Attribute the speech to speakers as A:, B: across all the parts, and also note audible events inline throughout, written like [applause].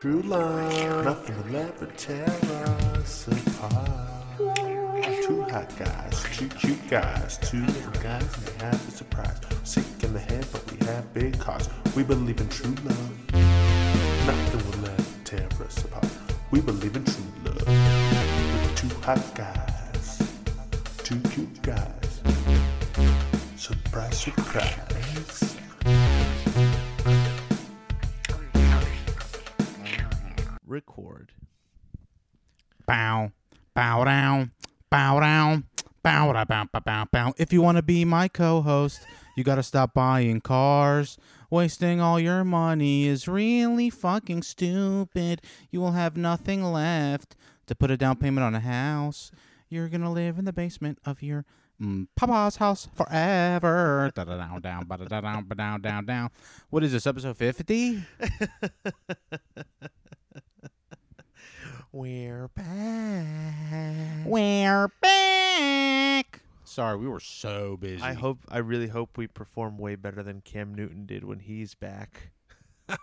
A: True love, nothing will ever tear us apart. Two hot guys, two cute guys, two little guys, and have a surprise. Sick in the head, but we have big cars. We believe in true love. Nothing will ever tear us apart. We believe in true love. We're two hot guys, two cute guys. Surprise, surprise.
B: Bow, bow down, bow down, bow da bow bow bow bow. If you want to be my co-host, you gotta stop buying cars. Wasting all your money is really fucking stupid. You will have nothing left to put a down payment on a house. You're gonna live in the basement of your mm, papa's house forever. Da da down down da down down down down. What is this episode fifty? [laughs]
C: We're back.
B: We're back. Sorry, we were so busy.
C: I hope. I really hope we perform way better than Cam Newton did when he's back. [laughs]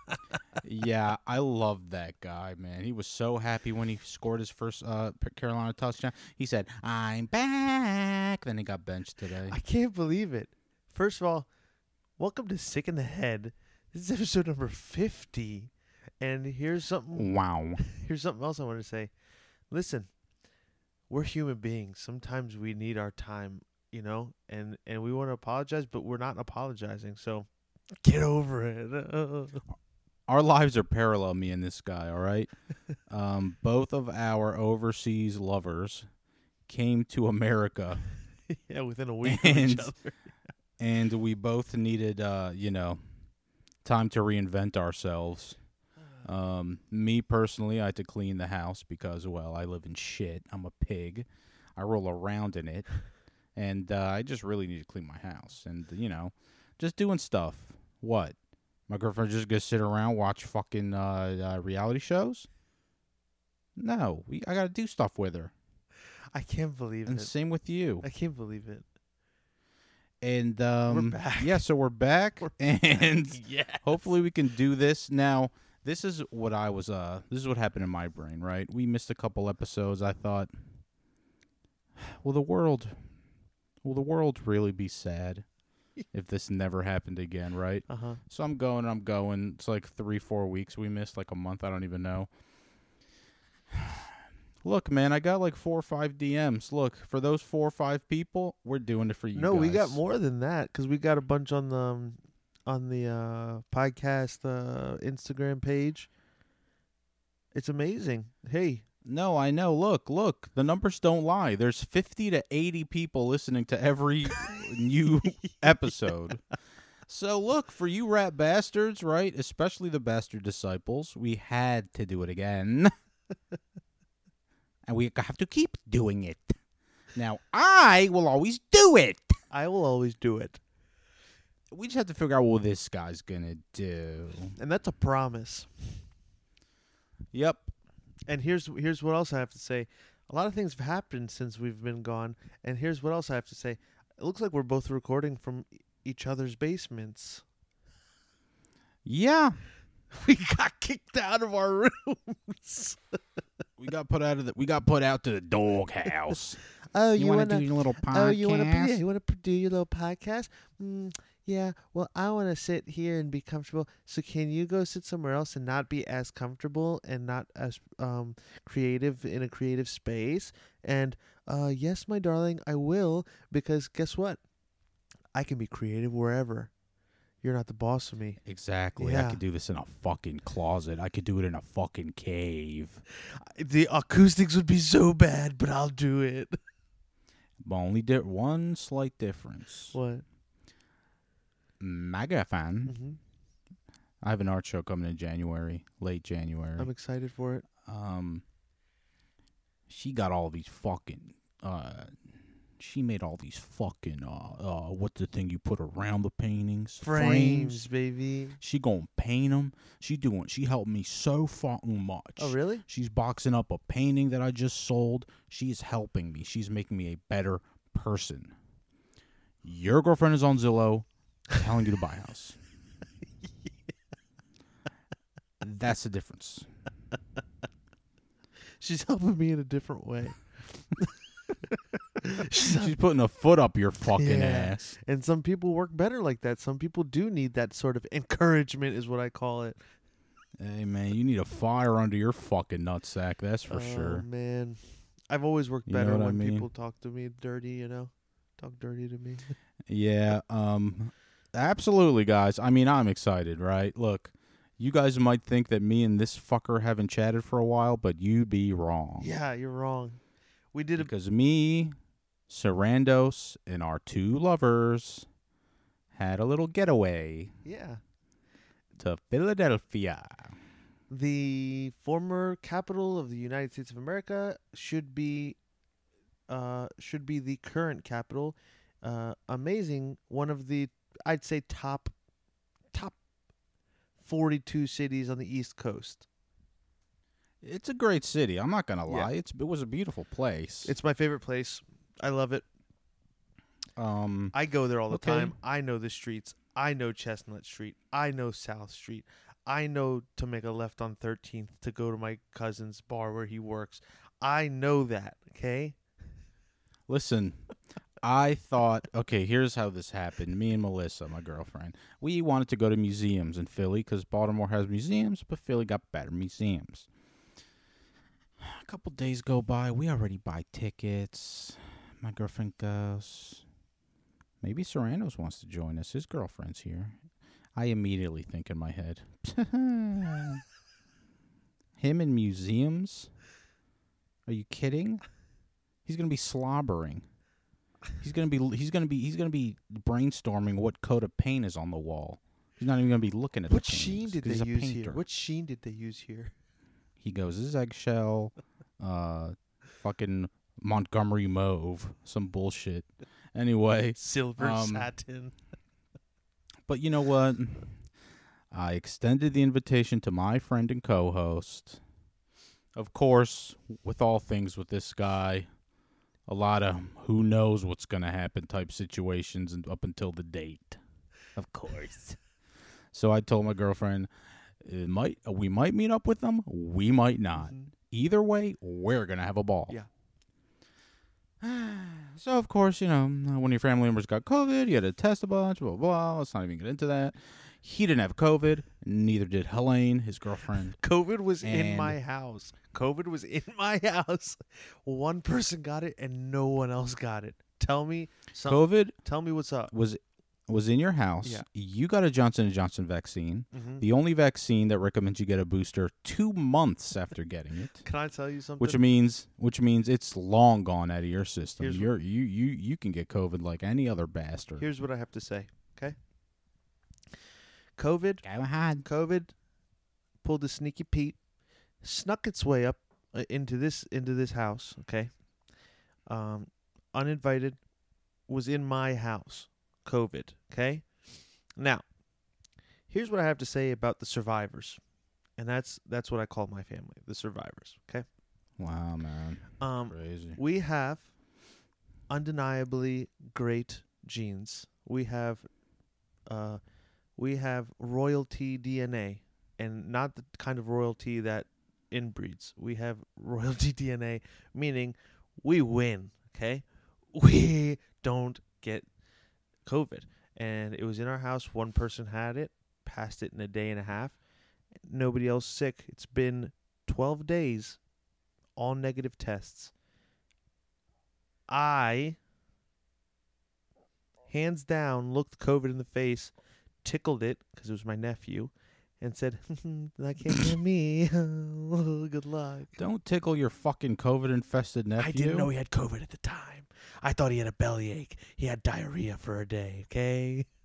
B: yeah, I love that guy, man. He was so happy when he scored his first uh, Carolina touchdown. He said, "I'm back." Then he got benched today.
C: I can't believe it. First of all, welcome to Sick in the Head. This is episode number fifty, and here's something.
B: Wow. [laughs]
C: Here's something else I want to say. Listen, we're human beings. Sometimes we need our time, you know, and and we want to apologize, but we're not apologizing. So get over it. [laughs]
B: Our lives are parallel, me and this guy. All right. [laughs] um, both of our overseas lovers came to America,
C: yeah, within a week of each
B: And-
C: other.
B: and we both needed, uh, you know, time to reinvent ourselves. Um, me personally, I had to clean the house because, well, I live in shit. I'm a pig. I roll around in it, [laughs] and uh, I just really need to clean my house. And you know, just doing stuff. What? My girlfriend just gonna sit around watch fucking uh, uh, reality shows? No, we, I gotta do stuff with her.
C: I can't believe it.
B: And
C: it.
B: same with you.
C: I can't believe it.
B: And um,
C: back.
B: yeah, so we're back, [laughs]
C: We're [laughs]
B: and
C: yeah.
B: hopefully we can do this now this is what i was uh this is what happened in my brain right? We missed a couple episodes. I thought [sighs] will the world will the world really be sad [laughs] if this never happened again right?
C: Uh huh.
B: so i'm going i'm going. It's like three four weeks we missed like a month i don't even know. [sighs] Look man i got like four or five dms look for those four or five people we're doing it for you
C: No, we got more than that because we got a bunch on the um, on the uh, podcast uh, Instagram page. It's amazing. Hey,
B: No, I know. Look, look, the numbers don't lie. There's 50 to 80 people listening to every [laughs] new episode. So, look, for you rat bastards, right? Especially the bastard disciples, we had to do it again. [laughs] and we have to keep doing it. Now, I will always do it.
C: I will always do it,
B: We just have to figure out what this guy's going to do.
C: and that's a promise.
B: Yep.
C: And here's here's what else I have to say. A lot of things have happened since we've been gone, and here's what else I have to say. It looks like we're both recording from e- each other's basements.
B: Yeah. [laughs]
C: We got kicked out of our [laughs] rooms.
B: We got put out of the we got put out to the doghouse. [laughs]
C: Oh,
B: you, want to do your little podcast?
C: Oh, you want to yeah, you want to do your little podcast? Mm, yeah. Well, I want to sit here and be comfortable. So can you go sit somewhere else and not be as comfortable and not as um creative in a creative space? And uh, yes, my darling, I will because guess what? I can be creative wherever. You're not the boss of me.
B: Exactly.
C: Yeah.
B: I could do this in a fucking closet. I could do it in a fucking cave.
C: The acoustics would be so bad, but I'll do it.
B: But only di- one slight difference.
C: What?
B: Mega fan.
C: hmm
B: I have an art show coming in January, late January.
C: I'm excited for it.
B: um, she got all these fucking. Uh, she made all these fucking. Uh, uh, what's the thing you put around the paintings?
C: Frames, baby.
B: She gonna paint them. She doing. She helped me so fucking much.
C: Oh, really?
B: She's boxing up a painting that I just sold. She's helping me. She's making me a better person. Your girlfriend is on Zillow telling you to buy a house. [laughs] That's the difference.
C: She's helping me in a different way. She's [laughs]
B: She's putting a foot up your fucking
C: Yeah.
B: ass.
C: And some people work better like that. Some people do need that sort of encouragement, is what I call it.
B: Hey man, you need a fire under your fucking nutsack. That's for
C: oh,
B: sure.
C: man. I've always worked
B: You know
C: better
B: what I
C: when
B: mean?
C: people talk to me dirty, you know? Talk dirty to me.
B: Yeah, um absolutely guys. I mean, I'm excited, right? Look, you guys might think that me and this fucker haven't chatted for a while, but you'd be wrong.
C: yeah, you're wrong. We did a
B: Because me, Sarandos, and our two lovers had a little getaway
C: yeah.
B: to Philadelphia.
C: The former capital of the United States of America should be uh should be the current capital. Uh amazing, one of the I'd say top top 42 cities on the East Coast.
B: It's a great city. I'm not gonna
C: Yeah.
B: lie. It's it was a beautiful place.
C: It's my favorite place. I love it.
B: um
C: I go there all the
B: Okay.
C: time. I know the streets. I know Chestnut Street. I know South Street. I know to make a left on 13th to go to my cousin's bar where he works. I know that, okay?
B: Listen, I thought, okay, here's how this happened. Me and Melissa, my girlfriend, we wanted to go to museums in Philly because Baltimore has museums, but Philly got better museums. A couple days go by, we already buy tickets. My girlfriend goes, maybe Sarandos wants to join us. His girlfriend's here. I immediately think in my head, [laughs] him in museums? Are you kidding? He's gonna be slobbering. He's gonna be he's gonna be he's gonna be brainstorming what coat of paint is on the wall. He's not even gonna be looking at
C: What
B: the
C: sheen did they use here? What sheen did they use here?
B: He goes, "This is eggshell, uh, fucking Montgomery mauve, some bullshit." Anyway,
C: Silver
B: um,
C: satin. [laughs]
B: but you know what? I extended the invitation to my friend and co-host. Of course, with all things with this guy, a lot of who knows what's going to happen type situations and up until the date. Of course. so I told my girlfriend, it might we might meet up with them, we might not.
C: Mhm.
B: Either way, we're going to have a ball.
C: Yeah. [sighs]
B: So of course, you know, when your family members got COVID, you had to test a bunch, blah blah. blah. Let's not even get into that. He didn't have COVID. Neither did Helene, his girlfriend. [laughs]
C: COVID was in my house. COVID was in [laughs] my house. One person got it and no one else got it. Tell me some,
B: COVID
C: tell me what's up.
B: was was in your house.
C: Yeah.
B: You got a Johnson and Johnson vaccine,
C: Mhm.
B: the only vaccine that recommends you get a booster two months after getting it.
C: Can I tell you something?
B: Which means, which means it's long gone out of your system.
C: Here's-
B: You're you you you can get COVID like any other bastard.
C: Here's what I have to say, okay? COVID,
B: Go ahead.
C: COVID pulled a sneaky Pete, snuck its way up uh, into this into this house, okay? Um uninvited was in my house. COVID, okay? Now, here's what I have to say about the survivors. And that's that's what I call my family, the survivors, okay?
B: Wow, man,
C: Um
B: crazy.
C: we have undeniably great genes. We have uh we have royalty DNA and not the kind of royalty that inbreeds. We have [laughs] royalty DNA meaning we win, okay? We don't get COVID. And it was in our house, one person had it, passed it in a day and a half. Nobody else sick. It's been 12 days all negative tests. I, hands down, looked COVID in the face, tickled it because it was my nephew, and said, [laughs] "That can't get me. [laughs] Good luck."
B: Don't tickle your fucking COVID infested nephew.
C: I didn't know he had COVID at the time. I thought he had a bellyache. He had diarrhea for a day. Okay. [laughs]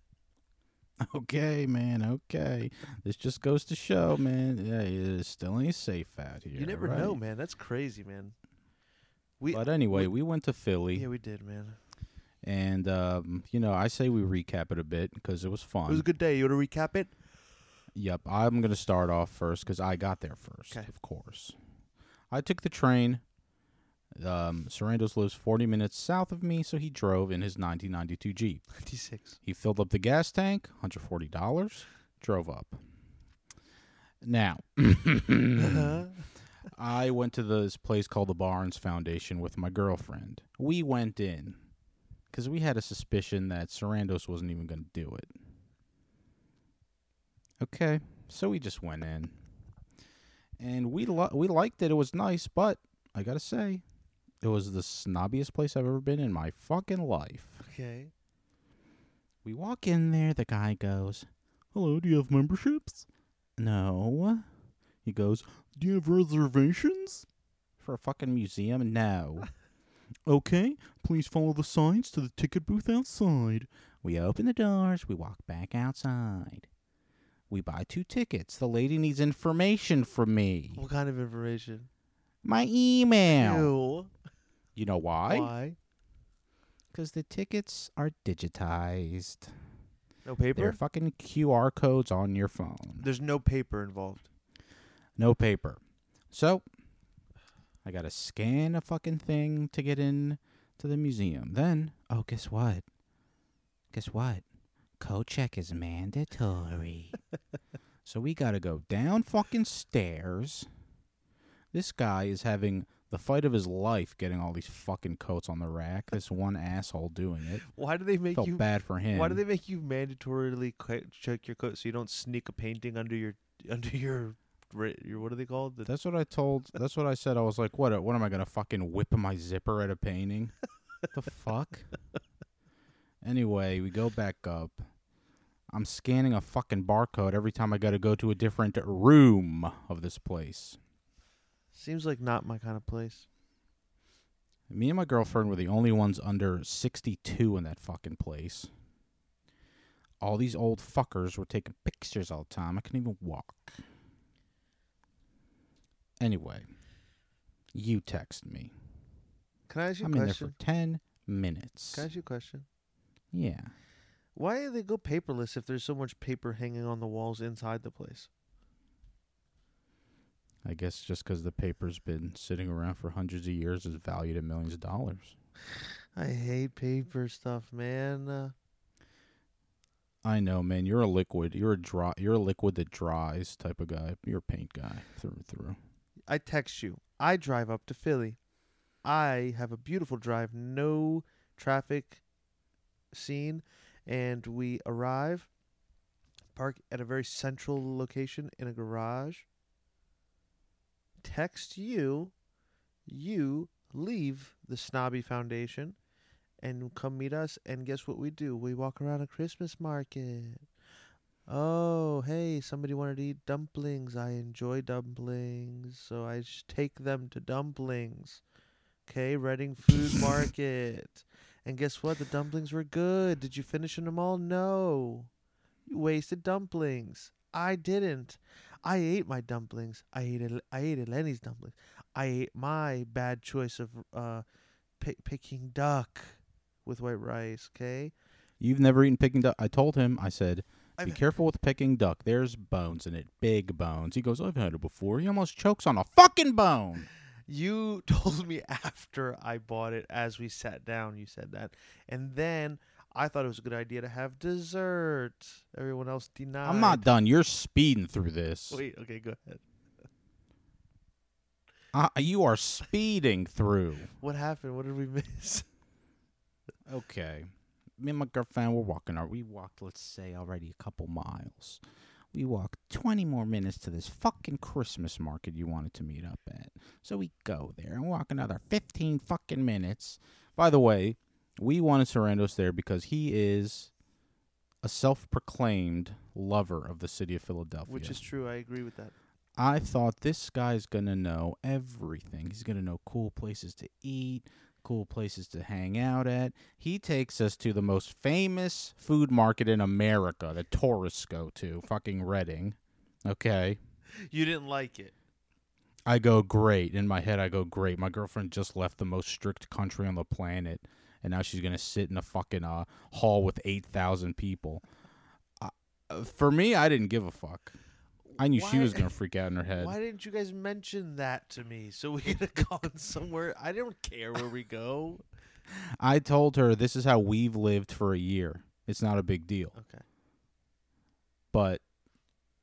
B: Okay, man. Okay. This just goes to show, man. Yeah, it still ain't safe out here.
C: you never
B: right?
C: know, man. That's crazy, man. We
B: But anyway, we went to Philly,
C: yeah, we did, man.
B: and um, you know, I say we recap it a bit because it was fun.
C: It was a good day. You want to recap it?
B: Yep, I'm gonna start off first because I got there first,
C: 'Kay.
B: of course. I took the train. Um, Sarandos lives 40 minutes south of me, so he drove in his 1992 Jeep.
C: Fifty-six.
B: He filled up the gas tank, $140, drove up. Now,
C: Uh-huh. [laughs]
B: I went to this place called the Barnes Foundation with my girlfriend. We went in because we had a suspicion that Sarandos wasn't even going to do it. Okay, so we just went in, and we lo- we liked it. It was nice, but I gotta say, it was the snobbiest place I've ever been in my fucking life.
C: okay.
B: We walk in there. The guy goes, "Hello, do you have memberships?" No. He goes, "Do you have reservations for a fucking museum?" No. [laughs] okay, please follow the signs to the ticket booth outside. We open the doors. We walk back outside. We buy two tickets. The lady needs information from me.
C: What kind of information?
B: My email.
C: Ew.
B: You know why?
C: Why?
B: Because the tickets are digitized.
C: No paper?
B: They're fucking QR codes on your phone.
C: There's no paper involved.
B: No paper. So I gotta scan a fucking thing to get in to the museum. Then, oh, guess what? Guess what? Code check is mandatory. [laughs] so we gotta go down fucking stairs. This guy is having the fight of his life getting all these fucking coats on the rack. This one asshole doing it.
C: Why do they make
B: Felt
C: you?
B: bad for him.
C: Why do they make you mandatorily check your coat so you don't sneak a painting under your under your your what are they called? The,
B: That's what I told. That's what I said. I was like, "What? What am I gonna fucking whip my zipper at a painting? [laughs] the fuck?" Anyway, we go back up. I'm scanning a fucking barcode every time I got to go to a different room of this place.
C: Seems like not my kind of place.
B: Me and my girlfriend were the only ones under 62 in that fucking place. All these old fuckers were taking pictures all the time. I couldn't even walk. Anyway, you text me.
C: Can I ask you
B: I'm
C: a
B: in there for 10 minutes.
C: Can I ask you a question?
B: Yeah.
C: Why do they go paperless if there's so much paper hanging on the walls inside the place?
B: I guess just because the paper's been sitting around for hundreds of years is valued at millions of dollars.
C: I hate paper stuff, man. Uh,
B: I know, man. You're a liquid. You're a dry. You're a liquid that dries type of guy. You're a paint guy through and through.
C: I text you. I drive up to Philly. I have a beautiful drive, no traffic scene, and we arrive, park at a very central location in a garage. Text you, you leave the Snobby Foundation and come meet us. And guess what we do? We walk around a Christmas market. Oh, hey, somebody wanted to eat dumplings. I enjoy dumplings, so I just take them to dumplings. Okay, Reading Food [coughs] Market. And guess what? The dumplings were good. Did you finish them all? No. You wasted dumplings. I didn't. I ate my dumplings. I ate a, I ate Eleni's dumplings. I ate my bad choice of uh, pi- Peking duck with white rice. Okay.
B: You've never eaten Peking duck. I told him. I said, "Be
C: I've-
B: careful with Peking duck. There's bones in it, big bones." He goes, "I've had it before." He almost chokes on a fucking bone.
C: You [laughs] told me after I bought it, as we sat down, you said that. And then I thought it was a good idea to have dessert. Everyone else denied.
B: I'm not done. You're speeding through this.
C: Wait, okay, go ahead.
B: Uh, you are speeding through.
C: What happened? What did we [laughs] miss?
B: Okay. Me and my girlfriend were walking. Our, we walked, let's say, already a couple miles. We walked 20 more minutes to this fucking Christmas market you wanted to meet up at. So we go there and walk another 15 fucking minutes. By the way, we wanted Sarandos there because he is a self proclaimed lover of the city of Philadelphia.
C: Which is true. I agree with that.
B: I thought this guy's gonna know everything. He's gonna know cool places to eat, cool places to hang out at. He takes us to the most famous food market in America that tourists go to, fucking Reading. Okay.
C: You didn't like it.
B: I go, great. In my head, I go, great. My girlfriend just left the most strict country on the planet, and now she's going to sit in a fucking uh, hall with 8,000 people. Uh, for me, I didn't give a fuck. I knew she was going [laughs] to freak out in her head.
C: Why didn't you guys mention that to me? So we could have [laughs] gone somewhere. I don't care where we go.
B: I told her this is how we've lived for a year. It's not a big deal.
C: Okay.
B: But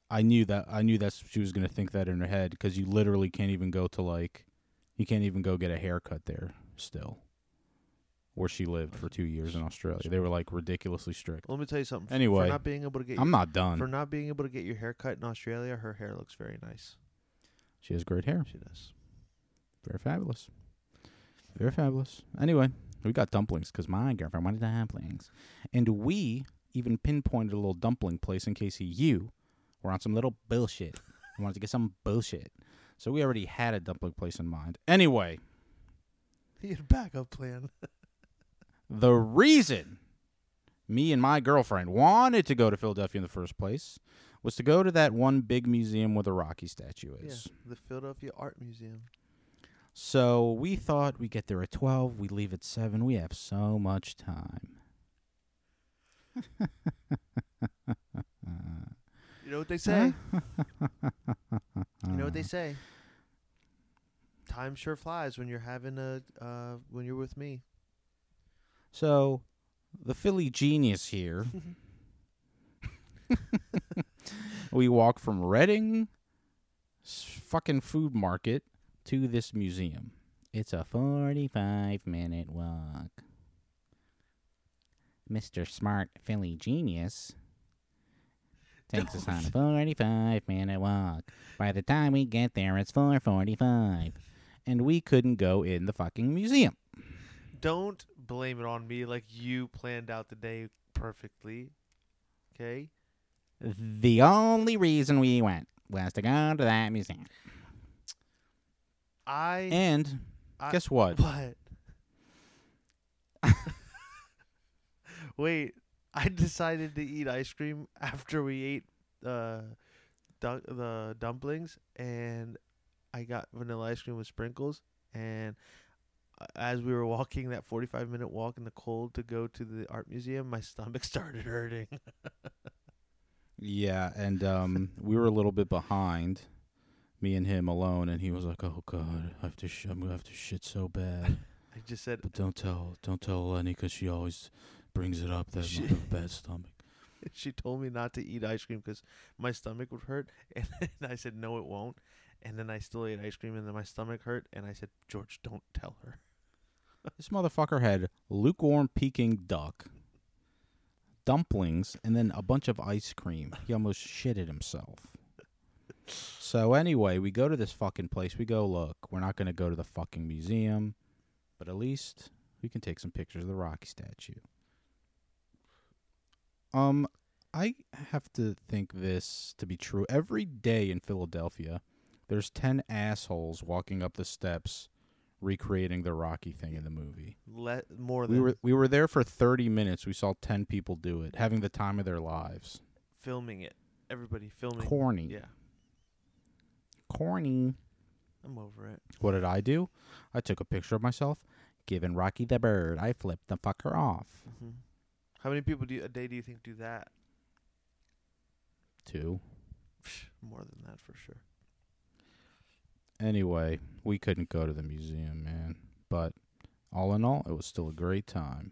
B: I knew that I knew that she was gonna think that in her head because you literally can't even go to like, you can't even go get a haircut there still. Where she lived for two years in Australia, they were like ridiculously strict.
C: Let me tell you something.
B: Anyway,
C: for not being able to get
B: I'm
C: your,
B: not done.
C: for not being able to get your hair cut in Australia, her hair looks very nice.
B: She has great hair.
C: She does.
B: Very fabulous. Very fabulous. Anyway, we got dumplings because my girlfriend wanted to have dumplings. And we even pinpointed a little dumpling place in case you were on some little bullshit. You wanted to get some bullshit. So we already had a dumpling place in mind. Anyway, [laughs]
C: He had a backup plan. [laughs]
B: the reason me and my girlfriend wanted to go to Philadelphia in the first place was to go to that one big museum where the Rocky statue
C: yeah,
B: is.
C: the Philadelphia Art Museum.
B: So we thought we get there at 12, we leave at 7. We have so much time.
C: You know what they say? you know what they say? [laughs] Time sure flies when you're having a uh, when you're with me.
B: So the Philly genius here. [laughs] we walk from Reading fucking food market to this museum. It's a 45 minute walk. Mr. Smart Philly Genius takes us on a 45 minute walk. By the time we get there, it's 445. And we couldn't go in the fucking museum.
C: Don't blame it on me like you planned out the day perfectly. Okay?
B: The only reason we went was to go to that museum.
C: I
B: And
C: I-
B: guess what? [laughs]
C: What? Wait, I decided to eat ice cream after we ate uh, du- the dumplings, and I got vanilla ice cream with sprinkles. And as we were walking that 45 minute walk in the cold to go to the art museum, my stomach [laughs] started hurting.
B: Yeah, and um, we were a little bit behind, me and him alone, and he was like, "Oh God, I have to, sh- I'm gonna have to shit so bad." [laughs]
C: I just said,
B: But don't tell, don't tell Lenny, cause she always brings it up that I
C: Shit.
B: have a bad stomach. [laughs]
C: she told me not to eat ice cream because my stomach would hurt, and I said no, it won't. And then I still ate ice cream, and then my stomach hurt, and I said, George, don't tell her.
B: This motherfucker had lukewarm Peking duck, dumplings, and then a bunch of ice cream. He almost shitted himself. So anyway, we go to this fucking place. We go, look, we're not going to go to the fucking museum, but at least we can take some pictures of the Rocky statue. Um, I have to think this to be true. Every day in Philadelphia, there's 10 assholes walking up the steps recreating the Rocky thing in the movie.
C: Let more than We
B: were we were there for 30 minutes. We saw 10 people do it, having the time of their lives.
C: filming it. Everybody filming.
B: Corny.
C: Yeah,
B: Corny.
C: I'm over it.
B: What did I do? I took a picture of myself giving Rocky the bird. I flipped the fucker off.
C: hmm How many people do you, a day do you think do that?
B: Two.
C: More than that for sure.
B: Anyway, we couldn't go to the museum, man. But all in all, it was still a great time.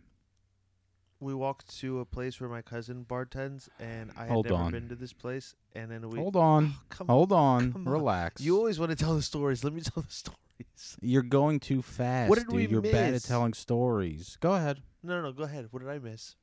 C: We walked to a place where my cousin bartends, and I had
B: Hold
C: never
B: on.
C: been to this place. And then we
B: Hold on.
C: Oh, [sighs] come
B: Hold on.
C: come.
B: Relax.
C: You always want to tell the stories. Let me tell the [laughs] stories.
B: You're going too fast,
C: What did
B: dude.
C: we
B: You're bad at
C: miss?
B: telling stories. Go ahead.
C: No, no, no. Go ahead. What did I miss?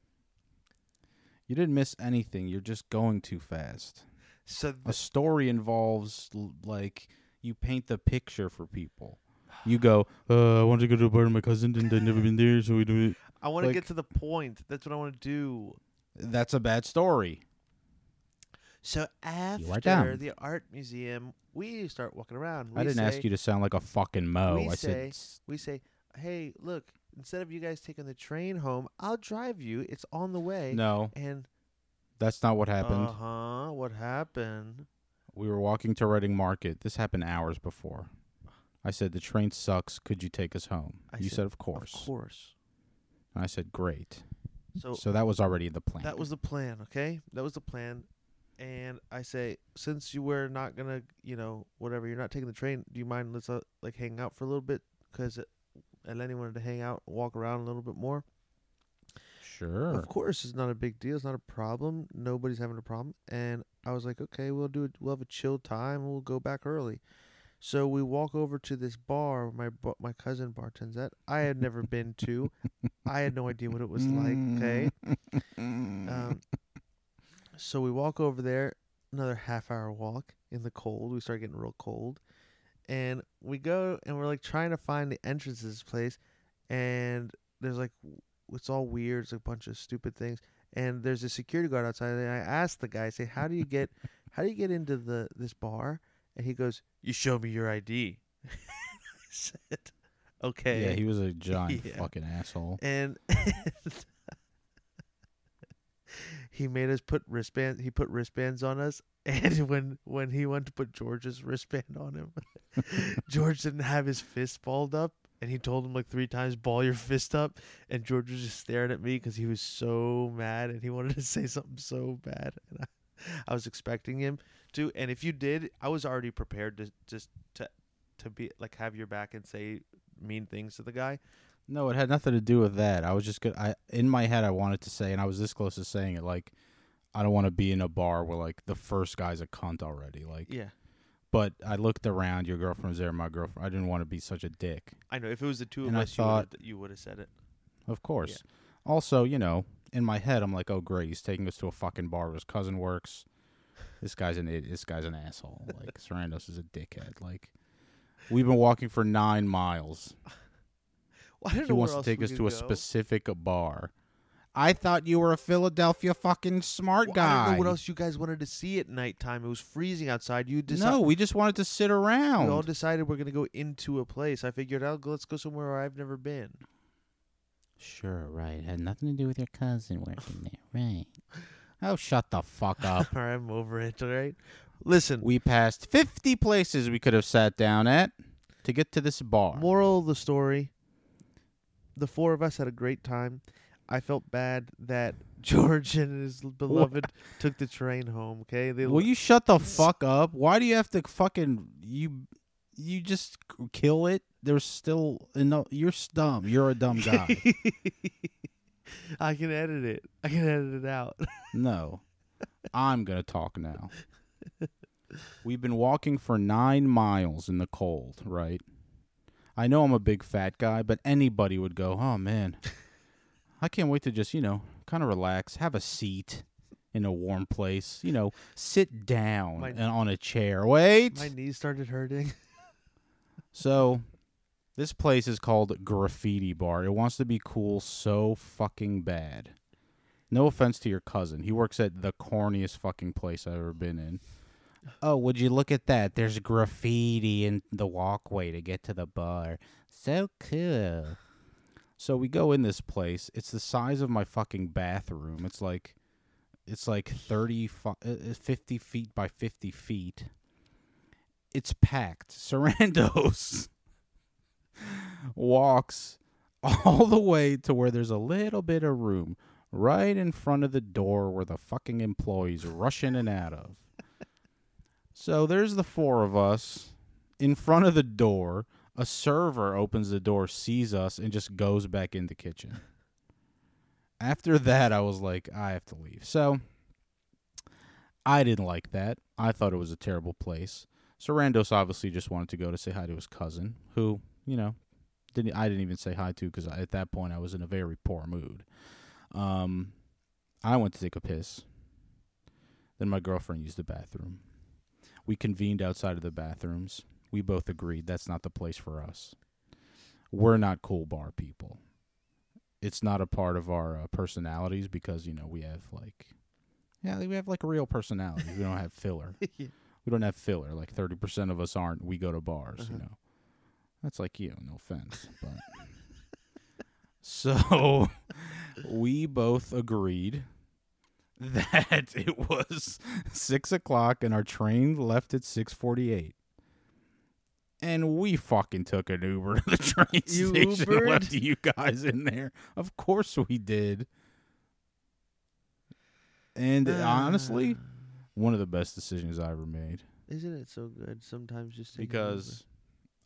B: You didn't miss anything. You're just going too fast.
C: So
B: A story involves l- like you paint the picture for people. You go, uh, I want to go to a bar with my cousin, and I've never been there, so we do it.
C: I want to
B: like-
C: get to the point. That's what I want to do.
B: That's a bad story.
C: So
B: You are
C: after the art museum, we start walking around. We
B: I didn't
C: say,
B: ask you to sound like a fucking mo.
C: we
B: I
C: say-
B: said,
C: We say, "Hey, look! Instead of you guys taking the train home, I'll drive you. It's on the way."
B: no,
C: And
B: that's not what happened.
C: Uh huh. What happened?
B: We were walking to Reading Market. This happened hours before. I said, the train sucks. Could you take us home?
C: I
B: you
C: said,
B: said, of course.
C: Of course.
B: And I said, great.
C: So,
B: So that was already the plan.
C: that was the plan. Okay, that was the plan. And I say, since you were not gonna, you know, whatever, you're not taking the train. Do you mind? Let's uh, like hang out for a little bit, because Eleni wanted to hang out, walk around a little bit more.
B: Sure.
C: Of course, it's not a big deal. It's not a problem. Nobody's having a problem. And I was like, okay, we'll do it. We'll have a chill time. We'll go back early. So we walk over to this bar. where My my cousin bartends at. I had never been to. I had no idea what it was like. Okay. Um, so we walk over there. Another half hour walk in the cold. We start getting real cold, and we go and we're like trying to find the entrance to this place, and there's like it's all weird. It's a bunch of stupid things. And there's a security guard outside. And I asked the guy, I say, "How do you get, how do you get into the this bar?" And he goes, "You show me your ID." [laughs] I said, "Okay."
B: yeah, he was a [laughs] giant
C: Yeah.
B: fucking asshole.
C: and [laughs] he made us put wristbands. He put wristbands on us, and when when he went to put George's wristband on him, George didn't have his fist balled up, and he told him like three times, "Ball your fist up," and George was just staring at me because he was so mad, and he wanted to [laughs] say something so bad, and I, I was expecting him to. And if you did, I was already prepared to just to to be like have your back and say mean things to the guy.
B: No, it had nothing to do with that. I was just good. I in my head I wanted to say, and I was this close to saying it. Like, I don't want to be in a bar where like the first guy's a cunt already. Like,
C: Yeah.
B: But I looked around. Your girlfriend was there. My girlfriend. I didn't want to be such a dick.
C: I know. If it was the two of
B: And I
C: us,
B: thought-
C: you would have said it.
B: Of course. Also, you know, in my head, I'm like, oh great, he's taking us to a fucking bar where his cousin works. This guy's an idiot. This guy's an asshole. Like Sarandos is a dickhead. Like we've been walking for nine miles. [laughs]
C: Well, I don't
B: He
C: know
B: wants
C: where
B: to
C: else
B: take
C: we
B: us
C: could
B: to a
C: go.
B: specific bar. I thought you were a Philadelphia fucking smart
C: Well,
B: guy.
C: I don't know what else you guys wanted to see at nighttime. It was freezing outside. You
B: no, we just wanted to sit around.
C: We all decided we're gonna go into a place. I figured out. Let's go somewhere where I've never been.
B: Sure, right. It had nothing to do with your cousin working there, right? Oh, shut the fuck [laughs] up.
C: All right, I'm over it. All right. Listen.
B: we passed 50 places we could have sat down at to get to this bar.
C: Moral of the story: the four of us had a great time. I felt bad that [laughs] George and his beloved took the train home. Okay, they
B: Will you shut the fuck up? Why do you have to fucking you? You just kill it. There's still no. You're dumb. You're a dumb guy. [laughs]
C: I can edit it. I can edit it out. [laughs]
B: no, I'm gonna talk now. We've been walking for nine miles in the cold, right? I know I'm a big fat guy, but anybody would go, "Oh man, I can't wait to just you know kind of relax, have a seat." In a warm place, you know, sit down
C: My-
B: and on a chair. Wait,
C: My knees started hurting. [laughs]
B: So, this place is called Graffiti Bar. It wants to be cool so fucking bad. No offense to your cousin. He works at the corniest fucking place I've ever been in. Oh, would you look at that? There's graffiti in the walkway to get to the bar. So cool. So we go in this place. It's the size of my fucking bathroom. It's like it's like 30 uh, 50 feet by 50 feet it's packed. [laughs] Sarandos walks all the way to where there's a little bit of room right in front of the door where the fucking employees rush in and out of. So there's the four of us in front of the door. A server opens the door, sees us, and just goes back in the kitchen. After that, I was like, I have to leave. So I didn't like that. I thought it was a terrible place. Sarandos obviously just wanted to go to say hi to his cousin, who you know didn't I didn't even say hi to because at that point I was in a very poor mood. Um, I went to take a piss. Then my girlfriend used the bathroom. We convened outside of the bathrooms. We both agreed that's not the place for us. We're not cool bar people. It's not a part of our uh, personalities because you know we have like, yeah, we have like a real personalities. we don't have filler [laughs]
C: Yeah.
B: we don't have filler. Like thirty percent of us aren't. We go to bars. You
C: Uh-huh.
B: know, that's like you. No offense, but [laughs] so [laughs] we both agreed that it was six o'clock and our train left at six forty-eight. And we fucking took an Uber [laughs] to the train
C: You
B: station and
C: Ubered?
B: left you guys in there. Of course we did. And uh, honestly, ah. one of the best decisions I ever made
C: isn't it so good? Sometimes just
B: because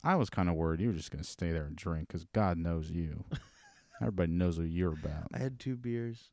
B: I was kind of worried you were just going to stay there and drink because God knows you. [laughs] Everybody knows what you're about.
C: I had two beers.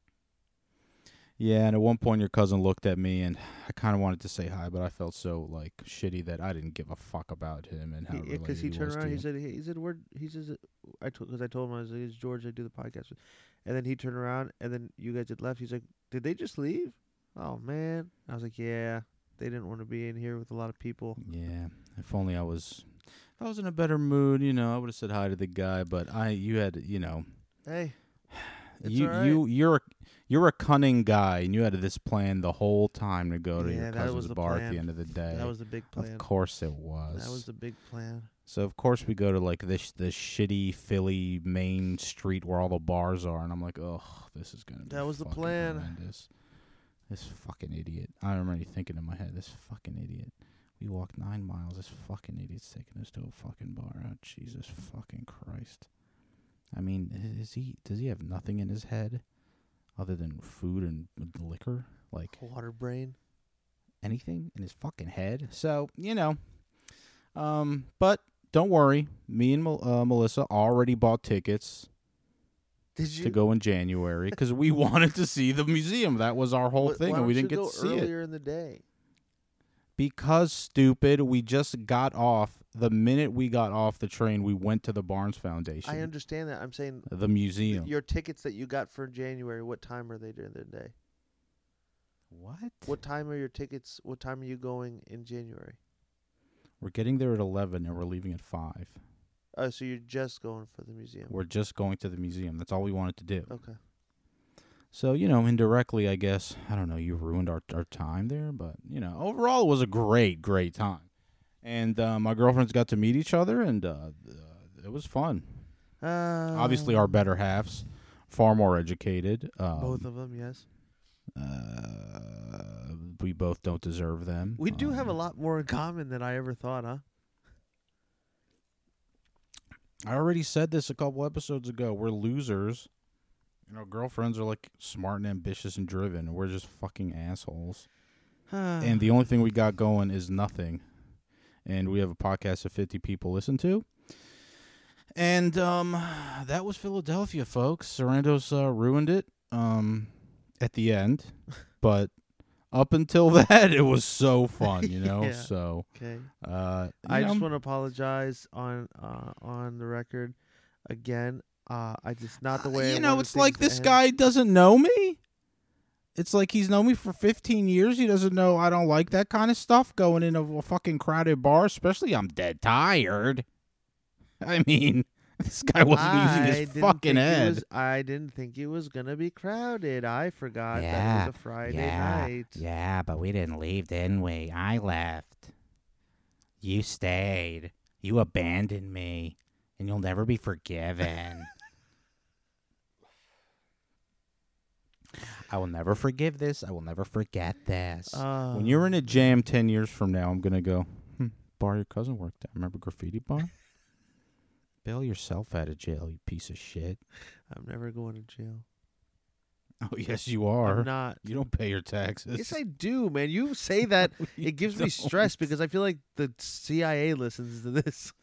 B: Yeah, and at one point your cousin looked at me, and I kind of wanted to say hi, but I felt so like shitty that I didn't give a fuck about him and how
C: Because he,
B: he,
C: turned
B: was
C: around,
B: to
C: he said, hey, he said, where, he says, uh, I told, because I told him I was like, it's George, I do the podcast with. And then he turned around, and then you guys had left. He's like, did they just leave? Oh man, I was like, yeah, they didn't want to be in here with a lot of people.
B: Yeah, if only I was, if I was in a better mood, you know, I would have said hi to the guy. But I, you had, you know,
C: Hey, [sighs] It's
B: you
C: right.
B: you you're a, you're a cunning guy, and you had this plan the whole time to go to
C: Yeah,
B: your cousin's bar at the end of the day.
C: that was the big plan.
B: of course it was.
C: That was the big plan.
B: So of course we go to like this this shitty Philly main street where all the bars are, and I'm like, oh, this is gonna. Be
C: That was the plan.
B: Horrendous. This fucking idiot. I'm remember thinking in my head, this fucking idiot. We walked nine miles. This fucking idiot's taking us to a fucking bar. Oh Jesus fucking Christ! I mean, is he? Does he have nothing in his head other than food and liquor? Like
C: Water brain.
B: anything in his fucking head. So you know, um, but don't worry. Me and uh, Melissa already bought tickets
C: Did you
B: to go in January because we [laughs] wanted to see the museum. That was our whole
C: Wh-
B: thing, and we didn't get to see it
C: earlier in the day.
B: Because stupid. We just got off. The minute we got off the train, we went to the Barnes Foundation,
C: I understand that. I'm saying
B: the
C: th-
B: museum.
C: your tickets that you got for January. What time are they during the day?
B: what?
C: What time are your tickets? What time are you going in January?
B: We're getting there at eleven, and we're leaving at five.
C: Oh, so you're just going for the museum.
B: We're just going to the museum. That's all we wanted to do.
C: Okay.
B: So, you know, indirectly, I guess, I don't know, you ruined our, our time there, but, you know, overall, it was a great, great time. And uh, my girlfriends got to meet each other, and uh, uh, it was fun.
C: Uh,
B: Obviously, our better halves, far more educated. Um,
C: Both of them, yes.
B: Uh, we both don't deserve them.
C: We do have a
B: Um,
C: lot more in common than I ever thought, huh?
B: I already said this a couple episodes ago. We're losers. And know, girlfriends are like smart and ambitious and driven. And we're just fucking assholes. [sighs] and the only thing we got going is nothing. And we have a podcast that 50 people listen to. And um, that was Philadelphia, folks. Sarandos uh, ruined it um, at the end. [laughs] but up until [laughs] that, it was so fun, you [laughs] know?
C: Yeah.
B: So,
C: okay.
B: uh, you
C: I just want to apologize on uh, on the record again. Uh, I just not the way. I
B: you know, it's like this guy doesn't know me. It's like he's known me for 15 years. He doesn't know I don't like that kind of stuff going in a, fucking crowded bar, especially I'm dead tired. [laughs] I mean, [laughs] this guy wasn't using his fucking head.
C: was- I didn't think it was gonna be crowded. I forgot that it was a Friday
B: yeah,
C: night.
B: yeah, but we didn't leave, didn't we? I left. You stayed. You abandoned me, and you'll never be forgiven. I will never forgive this. I will never forget this.
C: Uh,
B: when you're in a jam 10 years from now, I'm going to go, hmm, bar your cousin worked at. Remember Graffiti Bar? [laughs] Bail yourself out of jail, you piece of shit.
C: I'm never going to jail.
B: Oh, yes, you are.
C: I'm not.
B: You don't pay your taxes.
C: Yes, I do, man. You say [laughs] that it gives me
B: don't.
C: stress because I feel like the CIA listens to this.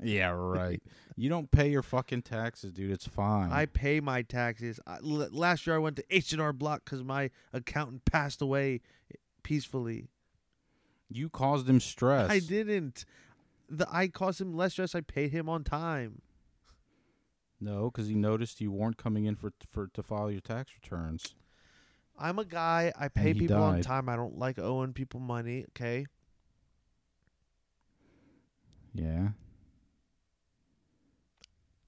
B: Yeah, [laughs] right. you don't pay your fucking taxes, dude. It's fine.
C: I pay my taxes. I, l- last year I went to H and R Block because my accountant passed away peacefully.
B: you caused him stress.
C: I didn't. The I caused him less stress. I paid him on time.
B: No, because he noticed you weren't coming in for for to file your tax returns.
C: I'm a guy. I pay people on time. I don't like owing people money. Okay.
B: Yeah.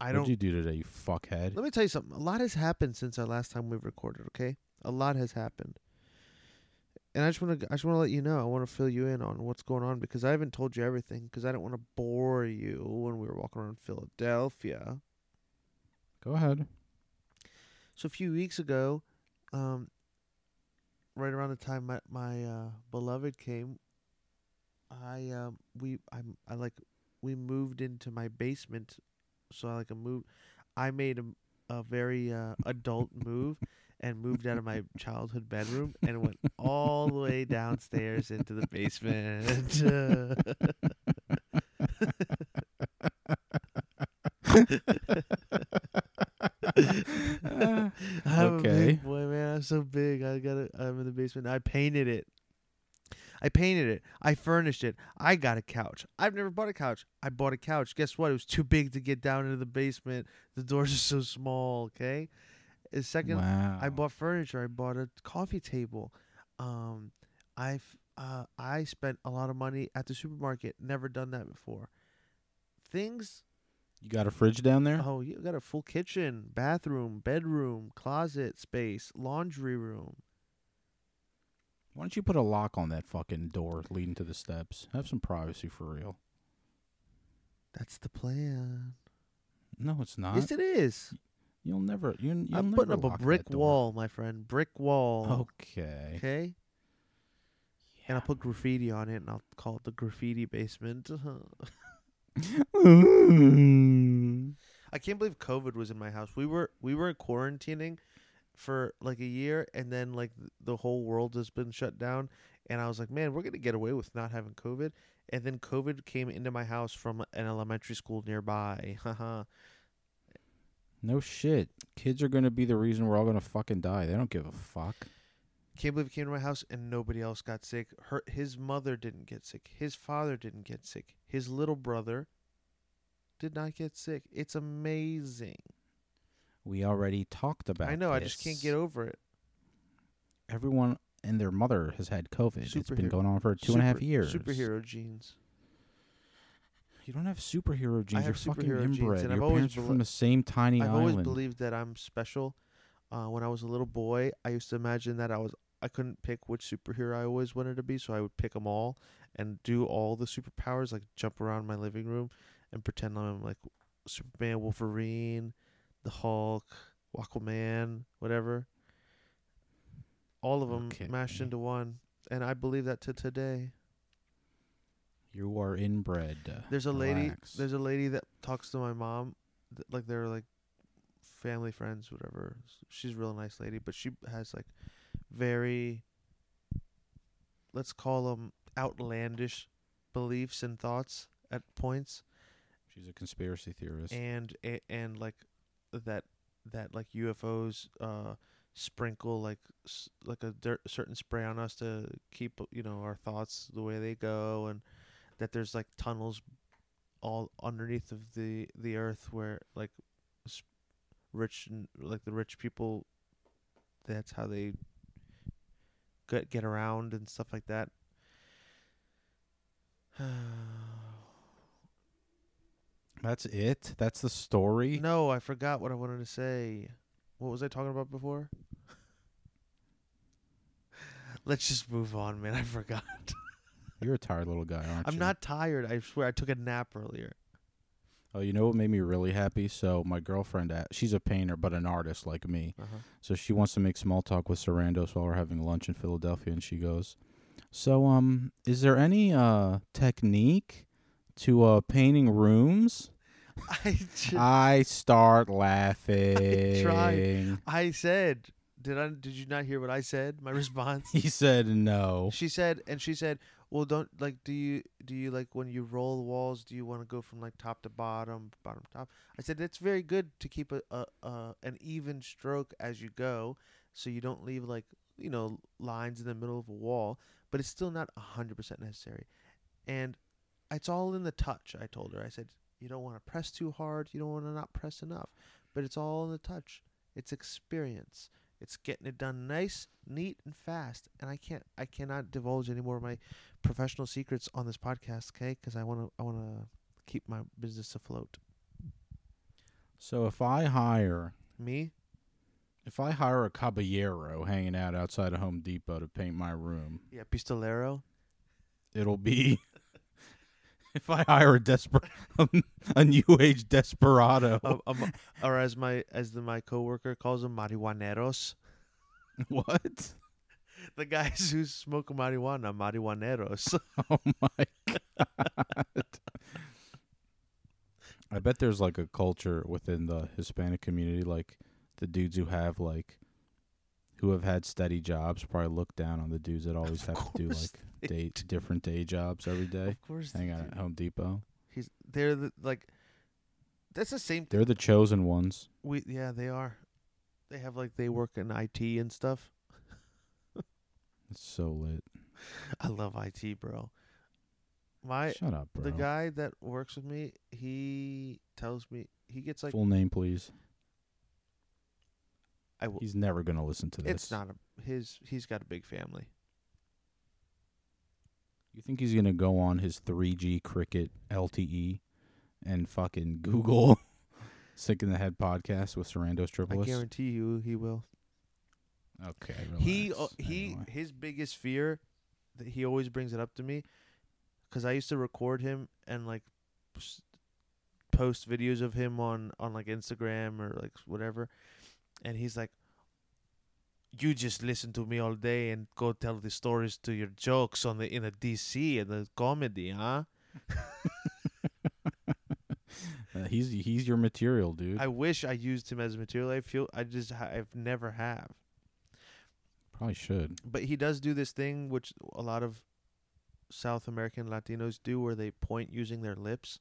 C: I
B: What'd
C: don't.
B: you do today, you fuckhead?
C: Let me tell you something. A lot has happened since our last time we recorded. Okay, a lot has happened, and I just want to. I just want to let you know. I want to fill you in on what's going on because I haven't told you everything because I don't want to bore you when we were walking around Philadelphia.
B: Go ahead.
C: So a few weeks ago, um, right around the time my my uh, beloved came, I um we I'm I like we moved into my basement, so I like a move. I made a a very uh, adult move and moved out of my childhood bedroom and went all the way downstairs into the basement. [laughs] I'm
B: Okay.
C: boy, man. I'm so big. I got it. I'm in the basement. I painted it. I painted it. I furnished it. I got a couch. I've never bought a couch. I bought a couch. Guess what? It was too big to get down into the basement. The doors are so small. Okay. Second,
B: wow.
C: I bought furniture. I bought a coffee table. Um, I've uh, I spent a lot of money at the supermarket. Never done that before. Things.
B: You got a fridge down there?
C: Oh, you got a full kitchen, bathroom, bedroom, closet space, laundry room.
B: Why don't you put a lock on that fucking door leading to the steps? Have some privacy for real.
C: That's the plan.
B: No, it's not.
C: yes, it is.
B: You'll never. You, you'll
C: I'm putting up a brick wall, my friend. Brick wall.
B: Okay.
C: Okay. And I'll put graffiti on it, and I'll call it the graffiti basement. [laughs] I can't believe COVID was in my house. We were we were quarantining for like a year, and then like the whole world has been shut down. And I was like, man, we're gonna get away with not having COVID. And then COVID came into my house from an elementary school nearby. [laughs] Haha.
B: no shit. Kids are gonna be the reason we're all gonna fucking die. They don't give a fuck.
C: Can't believe it came to my house and nobody else got sick. Her his mother didn't get sick. His father didn't get sick. His little brother did not get sick. It's amazing.
B: We already talked about.
C: I know. I just can't get over it.
B: Everyone and their mother has had COVID. It's been going on for two and a half
C: Super-
B: years.
C: Superhero genes.
B: You don't have superhero genes.
C: have
B: You're fucking
C: superhero
B: inbred.
C: and I've
B: Your parents are from the same tiny
C: I've
B: island.
C: always believed that I'm special. Uh, when I was a little boy, I used to imagine that I was I couldn't pick which superhero I always wanted to be, so I would pick them all and do all the superpowers, like jump around my living room and pretend I'm like Superman, Wolverine, the Hulk, Aquaman, whatever. All of them mashed into one, and I believe that to today.
B: You are inbred.
C: There's a lady. There's a lady that talks to my mom, th- like they're like family friends, whatever. She's a real nice lady, but she has like very, let's call them outlandish beliefs and thoughts at points,
B: She's a conspiracy theorist.
C: and a- and like that that like UFOs uh sprinkle like like a dirt, certain spray on us to keep you know our thoughts the way they go and that there's like tunnels all underneath of the the earth where like rich and like the rich people that's how they get get around and stuff like that [sighs] [sighs]
B: That's it. That's the story.
C: no i forgot what i wanted to say what was i talking about before [laughs] let's just move on man i forgot [laughs]
B: You're a tired little guy, aren't
C: i'm
B: you?
C: not tired i swear i took a nap earlier
B: Oh, you know what made me really happy? So my girlfriend, uh, she's a painter but an artist like me.
C: uh-huh.
B: So she wants to make small talk with Sarandos while we're having lunch in Philadelphia, and she goes, "So, um, is there any uh technique to uh painting rooms?" [laughs]
C: i ju-
B: I start laughing.
C: I said, did I? Did you not hear what I said? My [laughs] response.
B: He said no.
C: She said, and she said, well, don't like. Do you do you like when you roll the walls? Do you want to go from like top to bottom, bottom to top? I said it's very good to keep a, a, a an even stroke as you go, so you don't leave like you know lines in the middle of a wall. But it's still not a hundred percent necessary, and it's all in the touch. I told her. I said you don't want to press too hard. You don't want to not press enough, but it's all in the touch. It's experience. It's getting it done nice, neat, and fast. And I can't, I cannot divulge any more of my professional secrets on this podcast, okay? Because I want to, I want to keep my business afloat.
B: So if I hire,
C: Me,
B: if I hire a caballero hanging out outside of Home Depot to paint my room,
C: yeah, pistolero.
B: it'll be. [laughs] if I hire a desper, [laughs] a new age desperado,
C: um, um, or as my, as the my coworker calls them, marihuaneros. [laughs]
B: what?
C: The guys who smoke marijuana, marihuaneros.
B: Oh my god! I bet there's like a culture within the Hispanic community, like the dudes who have like, who have had steady jobs, probably look down on the dudes that always have to do like day different day jobs every day,
C: of course,
B: hang out
C: do.
B: at Home Depot.
C: He's they're the like. That's the same.
B: They're the chosen ones.
C: We yeah, they are. They have like they work in IT and stuff. [laughs]
B: It's so lit.
C: I love IT, bro. My
B: Shut up, bro.
C: the guy that works with me, he tells me he gets like
B: Full name, please.
C: I w-
B: He's never gonna listen to this.
C: it's not a his he's got a big family.
B: You think he's gonna go on his 3G cricket LTE and fucking Google [laughs] Sick in the Head podcast with Sarandos
C: I
B: Triple S?
C: guarantee you he will.
B: Okay,
C: he uh, he
B: Anyway.
C: his biggest fear that he always brings it up to me because I used to record him and like post videos of him on on like Instagram or like whatever, and he's like, "You just listen to me all day and go tell the stories to your jokes on the in the DC and the comedy, huh?" [laughs]
B: Uh, he's he's your material, dude.
C: I wish I used him as material. I feel I just ha- I've never have.
B: Probably should.
C: but he does do this thing which a lot of South American Latinos do where they point using their lips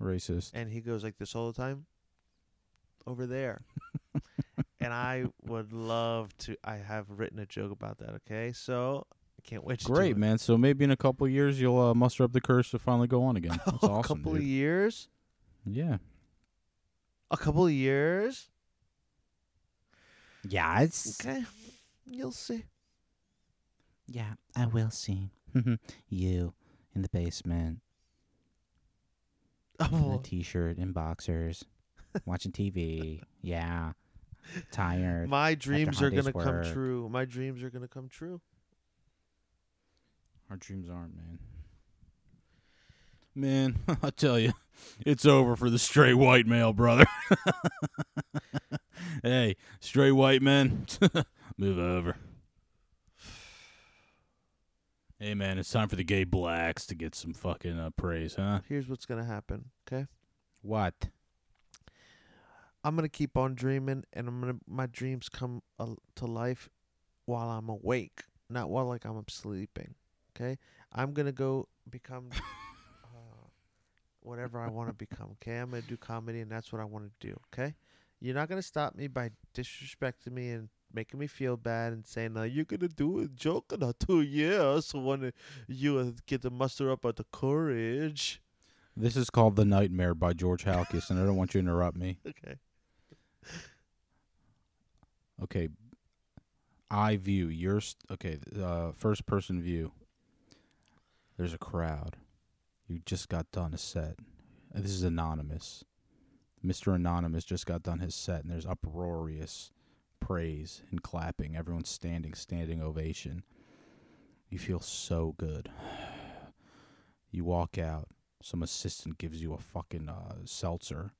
B: Racist.
C: and he goes like this all the time over there. [laughs] and I would love to I have written a joke about that, okay? So I can't wait to do
B: Great,
C: it.
B: man. So maybe in a couple of years you'll uh, muster up the courage to finally go on again. [laughs] That's
C: a couple
B: dude.
C: of years?
B: Yeah.
C: A couple of years?
B: Yes.
C: Okay. You'll see.
B: Yeah, I will see. [laughs] you in the basement, in
C: Oh,
B: a t-shirt and boxers, watching TV. [laughs] Yeah. Tired.
C: my dreams are going to come true. My dreams are going to come true.
B: Our dreams aren't, man. Man, [laughs] I tell you, it's over for the straight white male, brother. [laughs] hey, straight white men, [laughs] move over. Hey, man, it's time for the gay blacks to get some fucking uh, praise, huh?
C: Here's what's going to happen, okay?
B: What?
C: I'm gonna keep on dreaming, and I'm gonna my dreams come to life while I'm awake, not while like I'm sleeping. Okay, I'm gonna go become [laughs] uh, whatever I want to become. Okay, I'm gonna do comedy, and that's what I want to do. Okay, you're not gonna stop me by disrespecting me and making me feel bad and saying, uh, "You're gonna do a joke in two years when you get to muster up the courage."
B: This is called The Nightmare by George Halkis, and I don't want you to interrupt me. [laughs]
C: Okay.
B: Okay. I view your st- okay, uh first person view. There's a crowd. You just got done a set. This is anonymous. Mr. Anonymous just got done his set and there's uproarious praise and clapping. Everyone's standing, standing ovation. You feel so good. [sighs] You walk out. Some assistant gives you a fucking uh, seltzer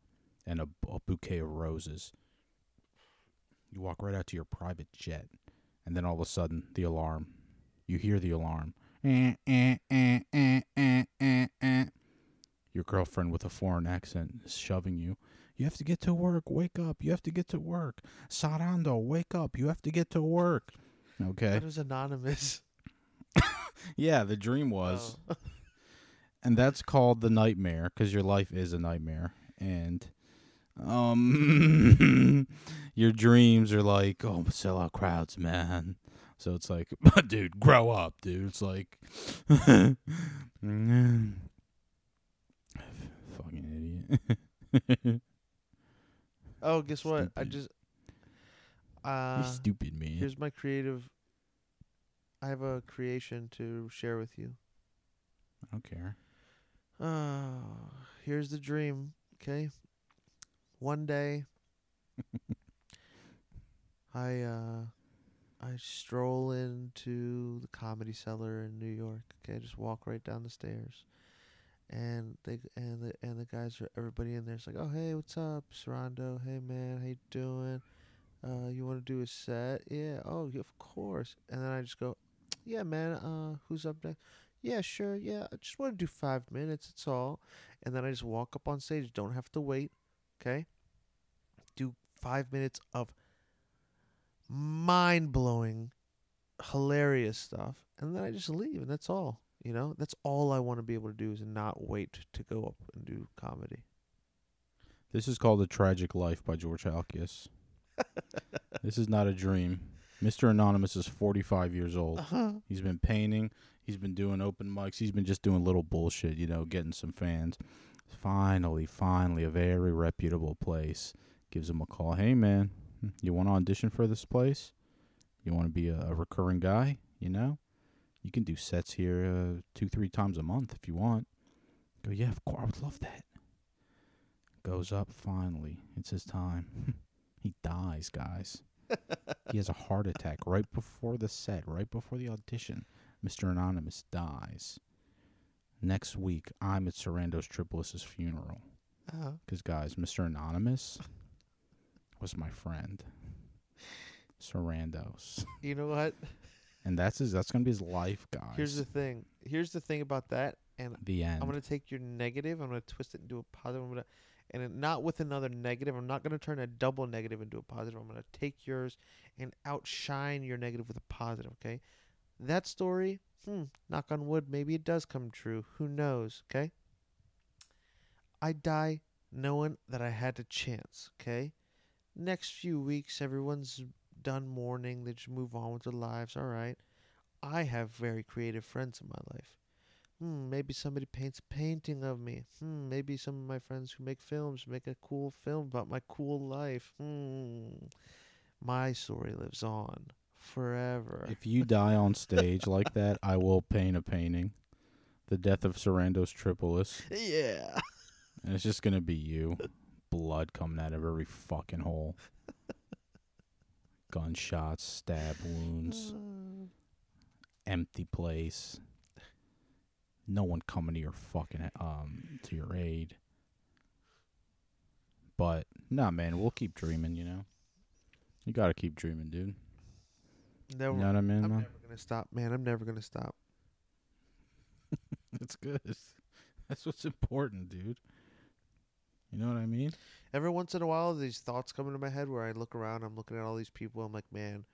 B: and a, a bouquet of roses. You walk right out to your private jet, and then all of a sudden, the alarm. You hear the alarm. Eh, eh, eh. Your girlfriend with a foreign accent is shoving you. You have to get to work. Wake up. You have to get to work. Sarando, wake up. You have to get to work. Okay.
C: That was anonymous. [laughs]
B: Yeah, the dream was.
C: Oh. [laughs]
B: and that's called the nightmare because your life is a nightmare and um [laughs] your dreams are like oh sell out crowds man so it's like [laughs] dude grow up dude it's like [laughs] fucking idiot
C: Oh, guess what? I
B: Stupid.
C: just
B: you
C: uh
B: stupid man
C: here's my creative I have a creation to share with you.
B: i don't care
C: Uh here's the dream, okay? One day [laughs] I uh I stroll into the comedy cellar in New York. Okay, just walk right down the stairs. And they and the and the guys are everybody in there's like, oh hey, what's up, Sarando? Hey man, how you doing? Uh, you want to do a set? Yeah. Oh, of course. And then I just go, yeah, man. Uh, who's up next? Yeah, sure. Yeah, I just want to do five minutes. It's all. And then I just walk up on stage. Don't have to wait. Okay. Five minutes of mind blowing, hilarious stuff, and then I just leave, and that's all. You know, that's all I want to be able to do is not wait to go up and do comedy.
B: this is called the tragic life by george halkias [laughs] this is not a dream. Mr. Anonymous is 45 years old.
C: Uh-huh.
B: He's been painting. He's been doing open mics. He's been just doing little bullshit, you know, getting some fans. Finally, finally, a very reputable place gives him a call. Hey, man, you want to audition for this place? You want to be a, a recurring guy? You know, you can do sets here uh, two, three times a month if you want. Go, yeah, of course, I would love that. Goes up finally. It's his time. [laughs] he dies, guys. he has a heart attack right before the set, right before the audition. Mr. Anonymous dies. Next week, I'm at Sarandos Tripolis's funeral.
C: Uh-huh.
B: Because, guys, Mr. Anonymous was my friend. Sarandos.
C: You know what? [laughs]
B: And that's his that's gonna be his life, guys.
C: Here's the thing. Here's the thing about that, and
B: the end.
C: I'm gonna take your negative. I'm gonna twist it into a positive. I'm gonna, and it, not with another negative. I'm not gonna turn a double negative into a positive. I'm gonna take yours and outshine your negative with a positive. Okay, that story. Hmm. Knock on wood. Maybe it does come true. Who knows? Okay. I die knowing that I had a chance. Okay. Next few weeks, everyone's done mourning. They just move on with their lives. All right. I have very creative friends in my life. Hmm, maybe somebody paints a painting of me. Hmm, maybe some of my friends who make films make a cool film about my cool life. Hmm. My story lives on forever.
B: if you die on stage like that, I will paint a painting. The death of Sarandos Tripolis. [laughs]
C: yeah.
B: And it's just gonna be you. Blood coming out of every fucking hole. [laughs] Gunshots, stab wounds, [sighs] empty place. No one coming to your fucking um to your aid. But nah man, we'll keep dreaming, you know. You gotta keep dreaming, dude.
C: Never,
B: You know what I mean,
C: I'm
B: man?
C: never gonna stop, man. I'm never gonna stop. [laughs]
B: That's good. [laughs] That's what's important, dude. You know what I mean?
C: Every once in a while, these thoughts come into my head where I look around. I'm looking at all these people. I'm like, man,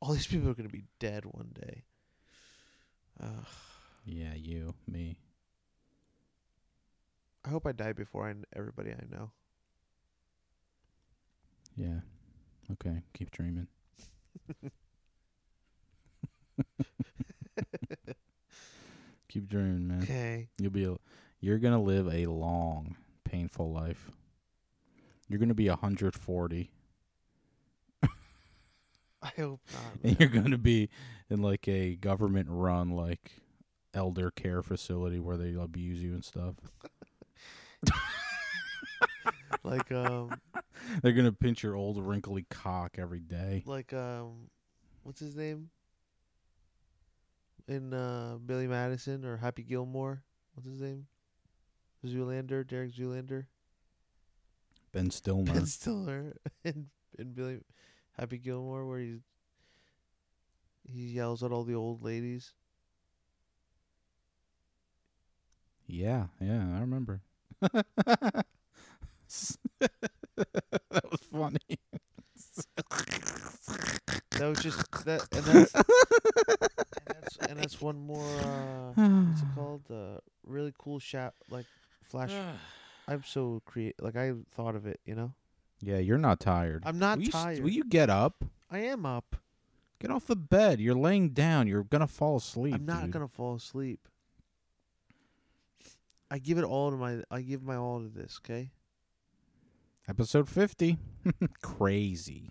C: all these people are gonna be dead one day. Ugh.
B: Yeah, you, me.
C: I hope I die before I everybody I know.
B: Yeah. Okay, keep dreaming. [laughs] [laughs] keep dreaming, man.
C: Okay.
B: You'll be a, you're going to live a long, painful life. You're going to be 140 [laughs]
C: I hope not.
B: and you're going to be in like a government run like elder care facility where they abuse you and stuff. [laughs]
C: like um, [laughs]
B: They're going to pinch your old wrinkly cock every day.
C: like um, what's his name? In uh, Billy Madison or Happy Gilmore. What's his name? Zoolander, Derek Zoolander.
B: Ben Stiller,
C: Ben Stiller [laughs] and in Billy Happy Gilmore where he's he yells at all the old ladies.
B: Yeah, yeah, I remember. [laughs] that was funny.
C: That was just that and that's and that's, and that's one more uh what's it called? Uh really cool shot like flash I'm so create like I thought of it, you know?
B: yeah, you're not tired.
C: I'm not
B: will you,
C: tired.
B: Will you get up?
C: I am up.
B: Get off the bed. You're laying down. You're gonna fall asleep.
C: I'm not
B: dude.
C: gonna fall asleep. I give it all to my I give my all to this, okay?
B: Episode fifty. [laughs] crazy.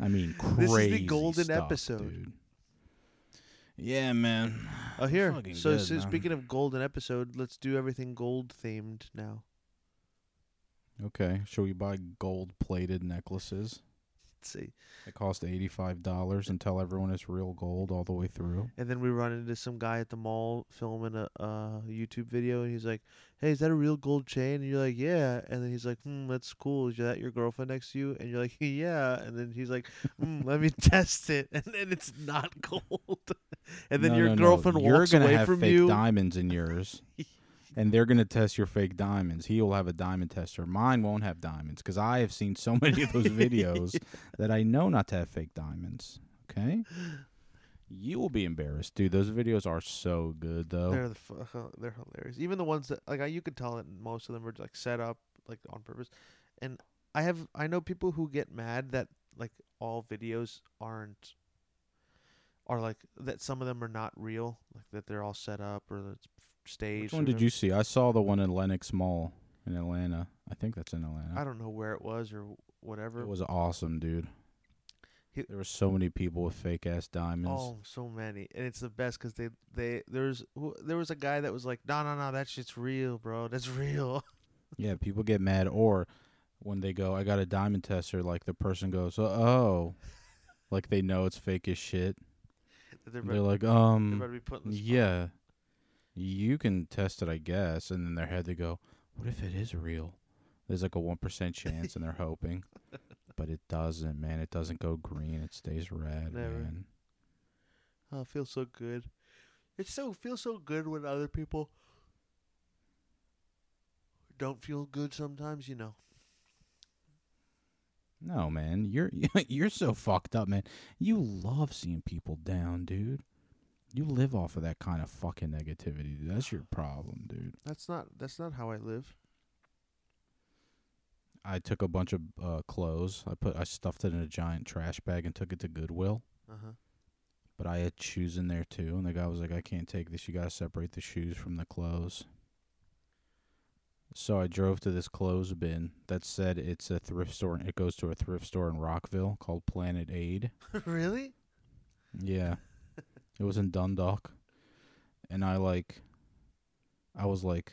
B: I mean, crazy.
C: This
B: crazy.
C: is the golden
B: stuff,
C: episode.
B: dude. Yeah, man.
C: Oh here.
B: Fucking
C: So,
B: good,
C: so
B: man.
C: speaking of golden episode, let's do everything gold themed now.
B: Okay, shall we buy gold-plated necklaces?
C: See.
B: It cost eighty-five dollars and tell everyone it's real gold all the way through.
C: And then we run into some guy at the mall filming a uh, YouTube video, and he's like, "Hey, is that a real gold chain?" And you're like, "Yeah." And then he's like, "Hmm, that's cool. Is that your girlfriend next to you?" And you're like, [laughs] "Yeah." And then he's like, "Hmm, let me [laughs] test it." [laughs] And then it's not gold. and then
B: No,
C: your
B: no, no.
C: girlfriend
B: You're
C: walks
B: gonna
C: away
B: have
C: from
B: fake
C: you.
B: diamonds in yours, and they're gonna test your fake diamonds. He will have a diamond tester. Mine won't have diamonds because I have seen so many of those videos [laughs] that I know not to have fake diamonds. Okay, you will be embarrassed, dude. Those videos are so good, though.
C: They're the fu- uh, they're hilarious. Even the ones that like I, you could tell that most of them were like set up like on purpose, and I have I know people who get mad that like all videos aren't are like that some of them are not real, like that they're all set up or that's staged.
B: Which one did you see? I saw the one in Lenox Mall in Atlanta. I think that's in Atlanta.
C: I don't know where it was or whatever.
B: It was awesome, dude.
C: He-
B: there were so many people with fake ass diamonds.
C: Oh, so many, and it's the best because they they there's there was a guy that was like, no, no, no, that shit's real, bro. That's [laughs] real.
B: Yeah, people get mad or when they go, I got a diamond tester, like the person goes, oh, like they know it's fake as shit.
C: they're,
B: They're like, um, yeah. You can test it, I guess. And then their head they go, what if it is real? There's like a one percent chance, and they're hoping, [laughs] but it doesn't, man. It doesn't go green. It stays red,
C: Never.
B: man.
C: Oh, it feels so good. It so feels so good when other people don't feel good sometimes, you know.
B: No, man, you're [laughs] you're so fucked up, man. You love seeing people down, dude. You live off of that kind of fucking negativity. Dude. That's your problem, dude.
C: That's not that's not how I live.
B: I took a bunch of uh, clothes. I put I stuffed it in a giant trash bag and took it to Goodwill.
C: Uh-huh.
B: But I had shoes in there too, and the guy was like, "I can't take this. You gotta separate the shoes from the clothes." So I drove to this clothes bin that said it's a thrift store. It goes to a thrift store in Rockville called Planet Aid. [laughs]
C: really?
B: Yeah. It was in Dundalk. And I like I was like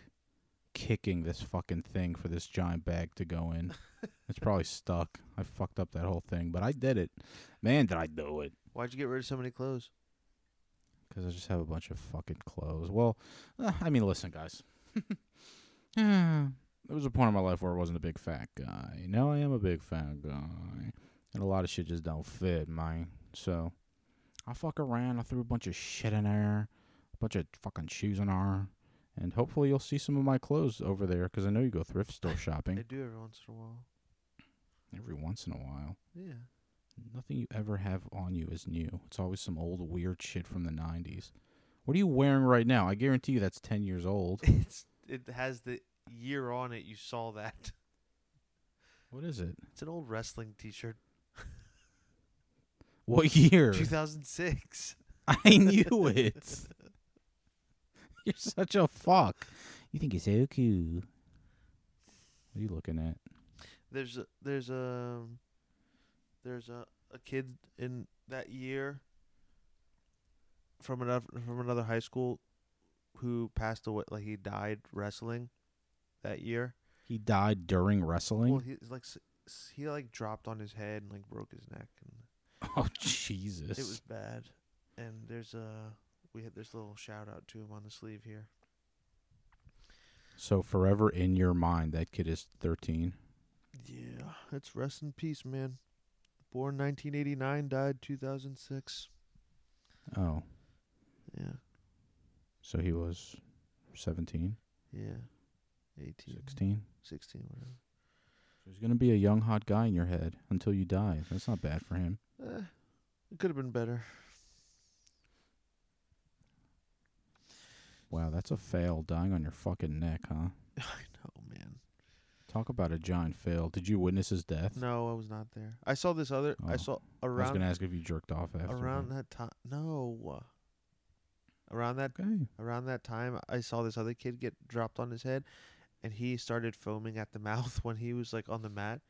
B: kicking this fucking thing for this giant bag to go in. [laughs] it's probably stuck. I fucked up that whole thing, but I did it. Man, did I do it.
C: Why'd you get rid of so many clothes?
B: Cuz I just have a bunch of fucking clothes. Well, uh, I mean, listen, guys. [laughs] there was a point in my life where I wasn't a big fat guy. Now I am a big fat guy. And a lot of shit just don't fit, man. So I fuck around. I threw a bunch of shit in there, a bunch of fucking shoes in there, and hopefully you'll see some of my clothes over there because I know you go thrift store [laughs] shopping I
C: do every once in a while.
B: every once in a while.
C: Yeah.
B: Nothing you ever have on you is new. It's always some old weird shit from the '90s. What are you wearing right now? I guarantee you that's 10 years old. [laughs]
C: It's it has the year on it. You saw that.
B: What is it?
C: It's an old wrestling T-shirt.
B: What year?
C: 2006. [laughs]
B: I knew it. [laughs] You're such a fuck. You think you're so cool. What are you looking at?
C: There's a there's a there's a a kid in that year from another from another high school who passed away. Like he died wrestling that year.
B: He died during wrestling.
C: Well, he's like he like dropped on his head and like broke his neck, and [laughs]
B: oh Jesus!
C: it was bad. And there's a we had this little shout out to him on the sleeve here.
B: so forever in your mind, that kid is 13.
C: Yeah, it's rest in peace, man. Born 1989, died 2006.
B: Oh,
C: Yeah,
B: so he was 17,
C: yeah, 18,
B: 16.
C: 16, whatever.
B: So he's gonna be a young hot guy in your head until you die. That's not bad for him.
C: Eh, it could have been better.
B: Wow, that's a fail. Dying on your fucking neck, huh? [laughs]
C: I know, man.
B: Talk about a giant fail. Did you witness his death?
C: No, I was not there. I saw this other. I
B: Oh.
C: saw
B: I was
C: around
B: gonna ask if you jerked off after.
C: around that time. No, around that
B: Okay.
C: around that time, I saw this other kid get dropped on his head, and he started foaming at the [laughs] mouth when he was like on the mat,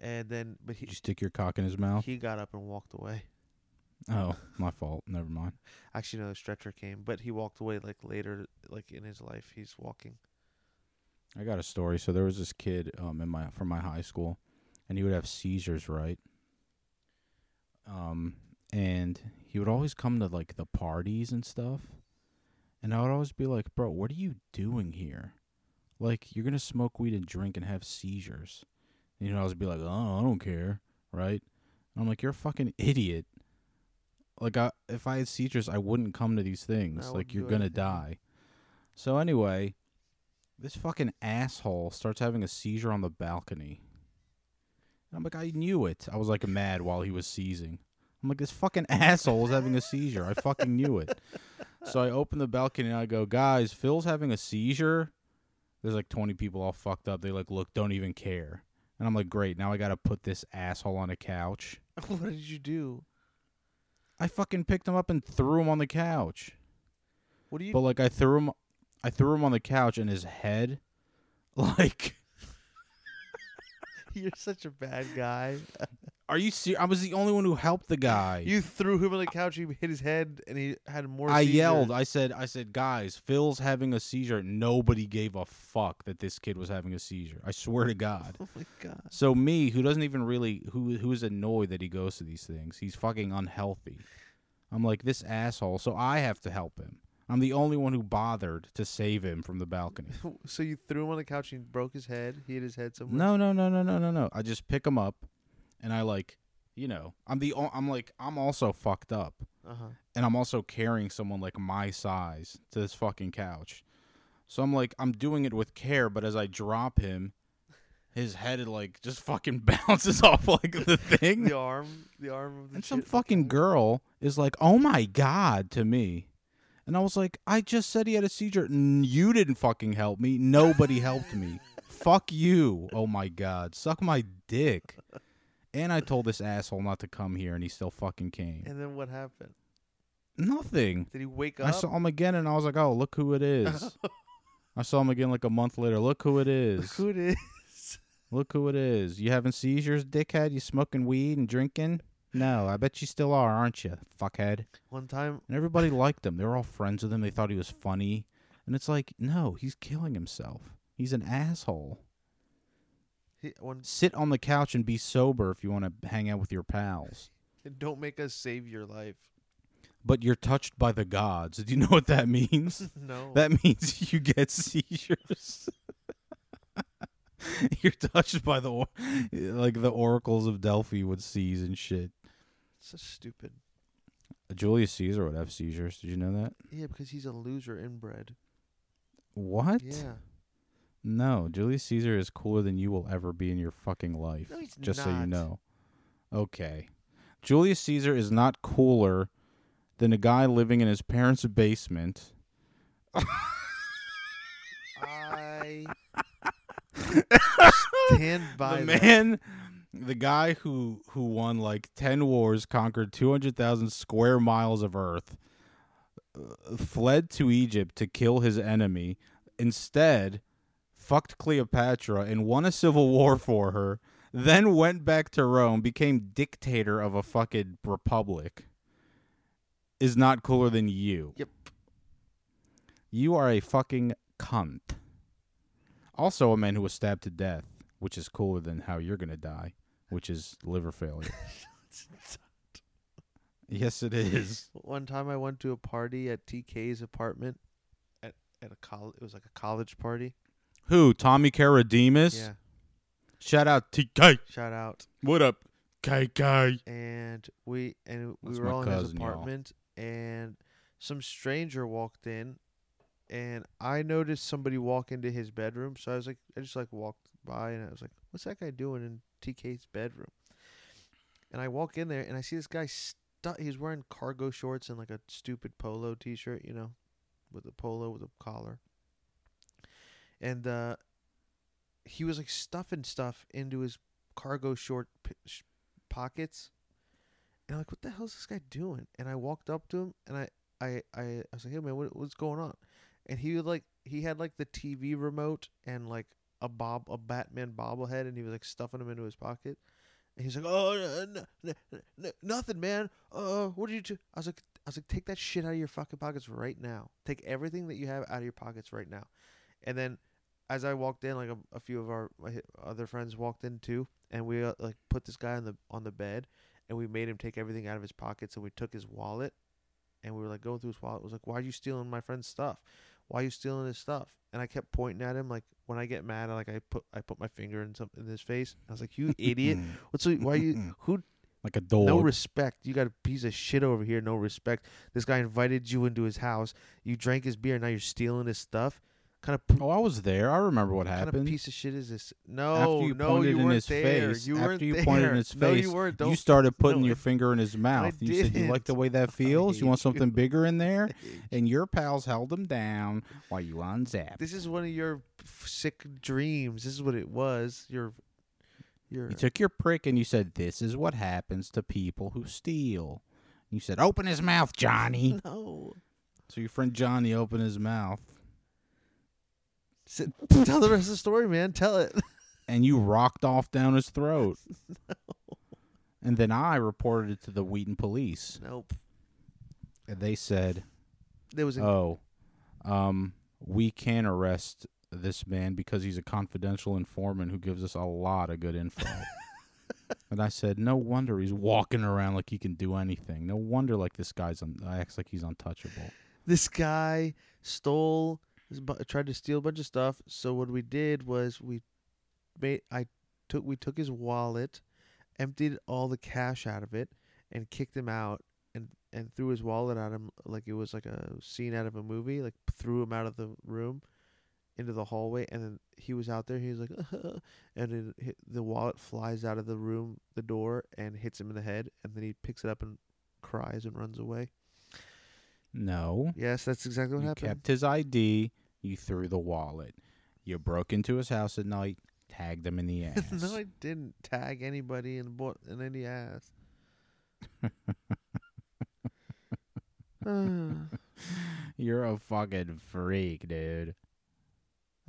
C: and then but he
B: Did you stick your cock in his mouth?
C: he got up and walked away.
B: Oh, my fault. Never mind.
C: Actually, no, the stretcher came, but he walked away like later, like in his life. He's walking.
B: I got a story. So there was this kid um in my from my high school, and he would have seizures, right? Um, and he would always come to like the parties and stuff, and I would always be like, "Bro, what are you doing here? Like, you're gonna smoke weed and drink and have seizures." And he'd always be like, "Oh, I don't care," right? And I'm like, "You're a fucking idiot." Like, I, if I had seizures, I wouldn't come to these things. Like, you're gonna
C: anything.
B: die. So anyway, this fucking asshole starts having a seizure on the balcony. And I'm like, I knew it. I was like mad while he was seizing. I'm like, this fucking [laughs] asshole is having a seizure. I fucking knew it. So I open the balcony and I go, guys, Phil's having a seizure. There's like 20 people all fucked up. They like look, don't even care. And I'm like, great. Now I got to put this asshole on a couch. [laughs]
C: what did you do?
B: I fucking picked him up and threw him on the couch.
C: What do you?
B: But like I threw him I threw him on the couch and his head [laughs] like
C: You're such a bad guy. [laughs]
B: Are you serious? I was the only one who helped the guy.
C: You threw him on the couch. He hit his head, and he had more.
B: I yelled. I said I said, "Guys, Phil's having a seizure." Nobody gave a fuck that this kid was having a seizure. I swear to God. [laughs]
C: Oh my god.
B: So me, who doesn't even really who who is annoyed that he goes to these things, he's fucking unhealthy. I'm like this asshole, so I have to help him. I'm the only one who bothered to save him from the balcony. [laughs]
C: So you threw him on the couch and he broke his head. He hit his head somewhere.
B: No, no, no, no, no, no, no. I just pick him up, and I like, you know, I'm the o- I'm like I'm also fucked up,
C: Uh huh.
B: and I'm also carrying someone like my size to this fucking couch. So I'm like I'm doing it with care, but as I drop him, his head like just fucking [laughs] bounces off like the [laughs] thing.
C: The arm. The arm of the.
B: And some fucking girl is like, "Oh my god," to me. And I was like, "I just said he had a seizure. You didn't fucking help me. Nobody helped me. [laughs] Fuck you. Oh my god. Suck my dick." And I told this asshole not to come here and he still fucking came.
C: And then what happened?
B: Nothing.
C: Did he wake up?
B: I saw him again and I was like, "Oh, look who it [laughs] is." I saw him again like a month later. Look who it is.
C: Who it is?
B: Look who it is. You having seizures, dickhead? You smoking weed and drinking? No, I bet you still are, aren't you, fuckhead?
C: One time,
B: And everybody liked him. They were all friends with him. They thought he was funny. And it's like, no, he's killing himself. He's an asshole.
C: he, one
B: Sit on the couch and be sober if you want to hang out with your pals. [laughs]
C: don't make us save your life.
B: But you're touched by the gods. Do you know what that means? [laughs]
C: No.
B: that means [laughs] you get seizures. you're touched by the or- like the oracles of Delphi would seize and shit.
C: So stupid.
B: Julius Caesar would have seizures. Did you know that?
C: Yeah, because he's a loser inbred.
B: What?
C: Yeah.
B: No, Julius Caesar is cooler than you will ever be in your fucking life.
C: No, he's
B: just so you
C: not.
B: know. Okay. Julius Caesar is not cooler than a guy living in his parents' basement. [laughs]
C: I [laughs] stand by
B: the
C: that.
B: man the guy who who won like 10 wars, conquered 200,000 square miles of earth, uh, fled to Egypt to kill his enemy, instead fucked Cleopatra and won a civil war for her, then went back to Rome, became dictator of a fucking republic. Is not cooler than you.
C: Yep.
B: You are a fucking cunt. Also, a man who was stabbed to death, which is cooler than how you're gonna die, which is liver failure. [laughs] yes, it is.
C: One time I went to a party at TK's apartment at at a college. It was like a college party.
B: Who? Tommy Karadimas?
C: Yeah.
B: Shout out TK.
C: Shout out.
B: What up, KK?
C: And we and we
B: That's
C: were all in his
B: cousin, y'all.
C: apartment, and some stranger walked in, and I noticed somebody walk into his bedroom. So I was like, I just like walked by, and I was like, "What's that guy doing in TK's bedroom?" And I walk in there, and I see this guy stuck. He's wearing cargo shorts and like a stupid polo T-shirt, you know, with a polo with a collar. And uh, he was like stuffing stuff into his cargo short p- sh- pockets. And I'm like, what the hell is this guy doing? And I walked up to him and I, I, I, I was like, hey man, what, what's going on? And he was like, he had like the TV remote and like a bob, a Batman bobblehead, and he was like stuffing them into his pocket. And he's like, oh, n- n- n- n- nothing, man. Uh, what did you do? I was like, I was like, take that shit out of your fucking pockets right now. Take everything that you have out of your pockets right now. And then, as I walked in, like a, a few of our other friends walked in too, and we uh, like put this guy on the on the bed, and we made him take everything out of his pockets, and we took his wallet, and we were like going through his wallet. It was like, why are you stealing my friend's stuff? Why are you stealing his stuff? And I kept pointing at him, like when I get mad, I like I put I put my finger in some in his face. I was like, you idiot! [laughs] What's the, why you [laughs] who
B: like a dog.
C: no respect. You got a piece of shit over here. No respect. This guy invited you into his house. You drank his beer. Now you're stealing his stuff. Kind of
B: oh, I was there. I remember what happened.
C: kind of piece of shit is this? No,
B: after you
C: no,
B: pointed
C: you
B: in
C: weren't
B: his
C: there.
B: face,
C: You
B: after you
C: there.
B: pointed in [laughs] his
C: no,
B: face,
C: you weren't.
B: you started [laughs] putting
C: no,
B: your finger in his [laughs] mouth. You said you like the way that feels. You want something bigger in there, and your pals held him down while you unzapped.
C: This is one of your f- sick dreams. This is what it was. Your You're
B: You took your prick and you said, "This is what happens to people who steal." You said, "Open his mouth, Johnny."
C: no.
B: so your friend Johnny opened his mouth,
C: Sit, tell the rest of the story, man. Tell it. [laughs]
B: and you rocked off down his throat. [laughs] And then I reported it to the Wheaton police,
C: Nope.
B: and they said,
C: There was a,
B: "Oh, um, we can arrest this man because he's a confidential informant who gives us a lot of good info." [laughs] and I said, "No wonder he's walking around like he can do anything. No wonder like this guy's un- acts like he's untouchable."
C: this guy stole tried to steal a bunch of stuff. So what we did was we made i took we took his wallet emptied all the cash out of it and kicked him out and and threw his wallet at him like it was like a scene out of a movie like threw him out of the room into the hallway and then he was out there he was like [laughs] and then the wallet flies out of the room the door and hits him in the head and then he picks it up and cries and runs away
B: No,
C: yes that's exactly what
B: you
C: happened
B: kept his ID. You threw the wallet. You broke into his house at night, tagged him in the [laughs] ass.
C: no, I didn't tag anybody in bo- in any ass. [laughs]
B: You're a fucking freak, dude.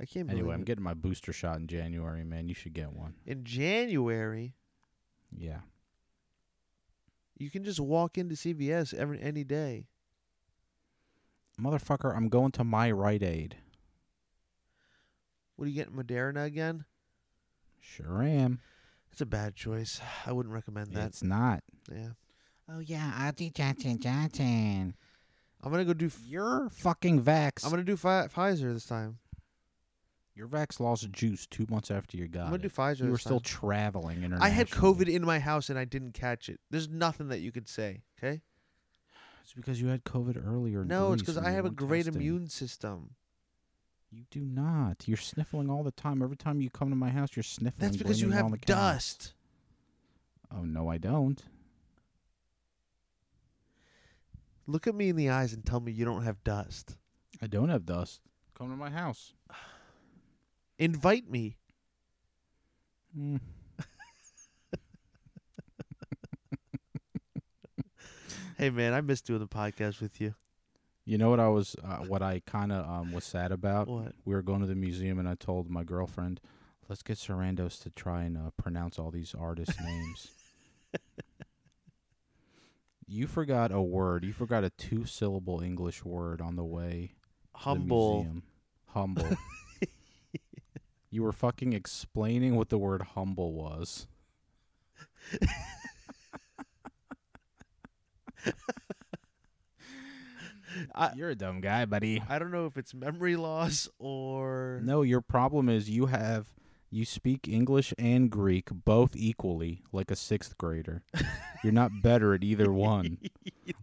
C: I can't believe
B: Anyway, I'm
C: it.
B: getting my booster shot in January, man. You should get one.
C: in January.
B: Yeah.
C: You can just walk into CVS every any day.
B: Motherfucker, I'm going to my Rite Aid.
C: What are you getting, Moderna again?
B: Sure am.
C: It's a bad choice. I wouldn't recommend that.
B: It's not.
C: yeah,
B: Oh yeah, Auntie Johnson Johnson.
C: I'm gonna go do. F-
B: You're fucking vax.
C: I'm gonna do Pfi- Pfizer this time.
B: Your vax lost juice two months after you got
C: I'm gonna do. Pfizer.
B: You were
C: this
B: still
C: time.
B: traveling.
C: I had COVID in my house and I didn't catch it. There's nothing that you could say. Okay.
B: It's because you had COVID earlier.
C: No, it's because I have a great
B: testing.
C: immune system.
B: You do not. You're sniffling all the time. Every time you come to my house, you're sniffling.
C: That's because you
B: blaming it on
C: have dust.
B: Oh no, I don't.
C: Look at me in the eyes and tell me you don't have dust.
B: I don't have dust. Come to my house. [sighs]
C: Invite me.
B: Mm.
C: Hey man, I miss doing the podcast with you.
B: You know what I was, uh, what I kind of um, was sad about.
C: What?
B: We were going to the museum, and I told my girlfriend, "Let's get Sarandos to try and uh, pronounce all these artists' [laughs] names." you forgot a word. You forgot a two-syllable English word on the way. to the
C: Humble.
B: museum. Humble. [laughs] you were fucking explaining what the word humble was. [laughs]
C: I
B: You're a dumb guy, buddy.
C: I don't know if it's memory loss or
B: No, your problem is you have you speak English and Greek both equally, like a sixth grader. You're not better at either one. [laughs]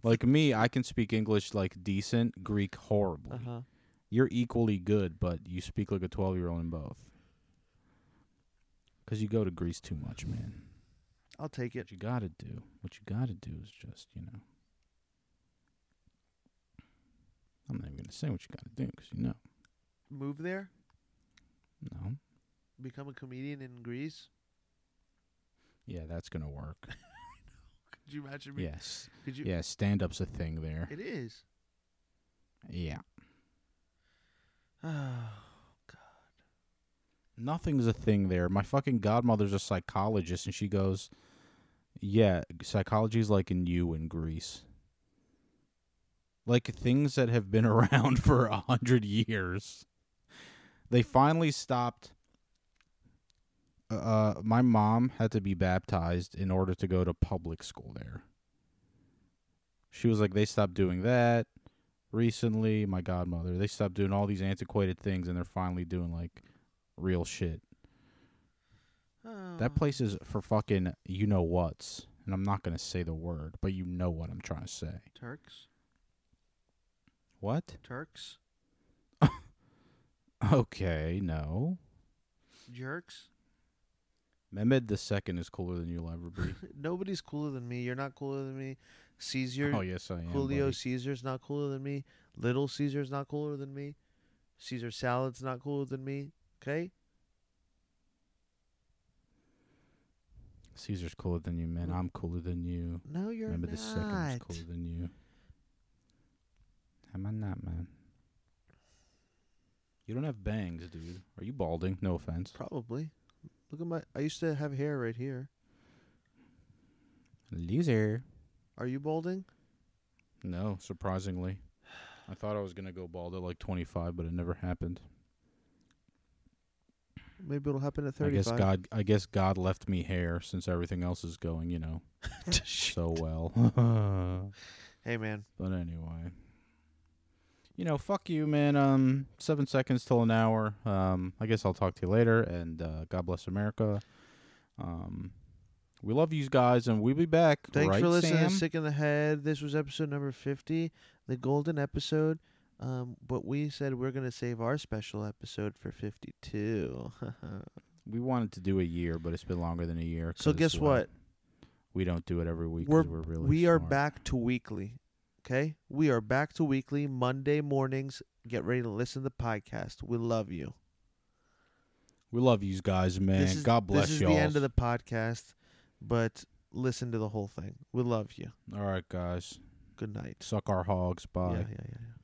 B: Like me, I can speak English like decent, Greek horribly.
C: Uh-huh.
B: You're equally good, but you speak like a twelve year old in both. Cause you go to Greece too much, man.
C: I'll take it.
B: What you gotta do, what you gotta do is just, you know. I'm not even gonna say what you gotta do, cause you know.
C: Move there?
B: No.
C: Become a comedian in Greece?
B: Yeah, that's gonna work. [laughs]
C: Could you imagine me?
B: yes.
C: Could you
B: Yeah, stand up's a thing there.
C: It is.
B: Yeah. [sighs]
C: Oh, God.
B: Nothing's a thing there. My fucking godmother's a psychologist and she goes, Yeah, psychology's like in you in Greece. Like things that have been [laughs] around for a hundred years. They finally stopped uh my mom had to be baptized in order to go to public school there. She was like, they stopped doing that recently. My godmother, they stopped doing all these antiquated things, and they're finally doing like real shit.
C: oh.
B: That place is for fucking you know what's, and I'm not gonna say the word, but you know what I'm trying to say.
C: Turks?
B: What?
C: Turks? [laughs]
B: Okay, no.
C: Jerks?
B: Mehmed the second is cooler than you'll ever be. [laughs]
C: Nobody's cooler than me. You're not cooler than me. Caesar,
B: oh yes, I am.
C: Julio
B: buddy.
C: Caesar's not cooler than me. Little Caesar's not cooler than me. Caesar salad's not cooler than me. Okay?
B: Caesar's cooler than you, man. I'm cooler than you.
C: No, you're
B: Remember the second was
C: not.
B: cooler than you. Am I not, man? You don't have bangs, dude. Are you balding? No offense.
C: Probably. Look at my. I used to have hair right here.
B: Loser.
C: Are you balding?
B: No, surprisingly. I thought I was gonna go bald at like 25, but it never happened.
C: Maybe it'll happen at
B: I guess God. I guess God left me hair since everything else is going, you know, [laughs] so well. [laughs]
C: hey man,
B: But anyway. You know, fuck you, man. Um, seven seconds till an hour. Um, I guess I'll talk to you later, and uh, God bless America. Um, we love you guys, and we'll be back.
C: thanks
B: right,
C: for listening
B: Sam?
C: to Sick in the Head. This was episode number 50, the golden episode. Um, but we said we're gonna save our special episode for 52. [laughs]
B: We wanted to do a year, but it's been longer than a year.
C: So guess what?
B: We don't do it every week.
C: We're-
B: we're really
C: we are
B: smart.
C: back to weekly. Okay, we are back to weekly Monday mornings. Get ready to listen to the podcast. We love you.
B: We love you guys, man.
C: is,
B: God bless
C: This is
B: y'all.
C: the end of the podcast, but listen to the whole thing. We love you.
B: All right, guys.
C: Good night.
B: Suck our hogs. Bye.
C: Yeah, yeah, yeah.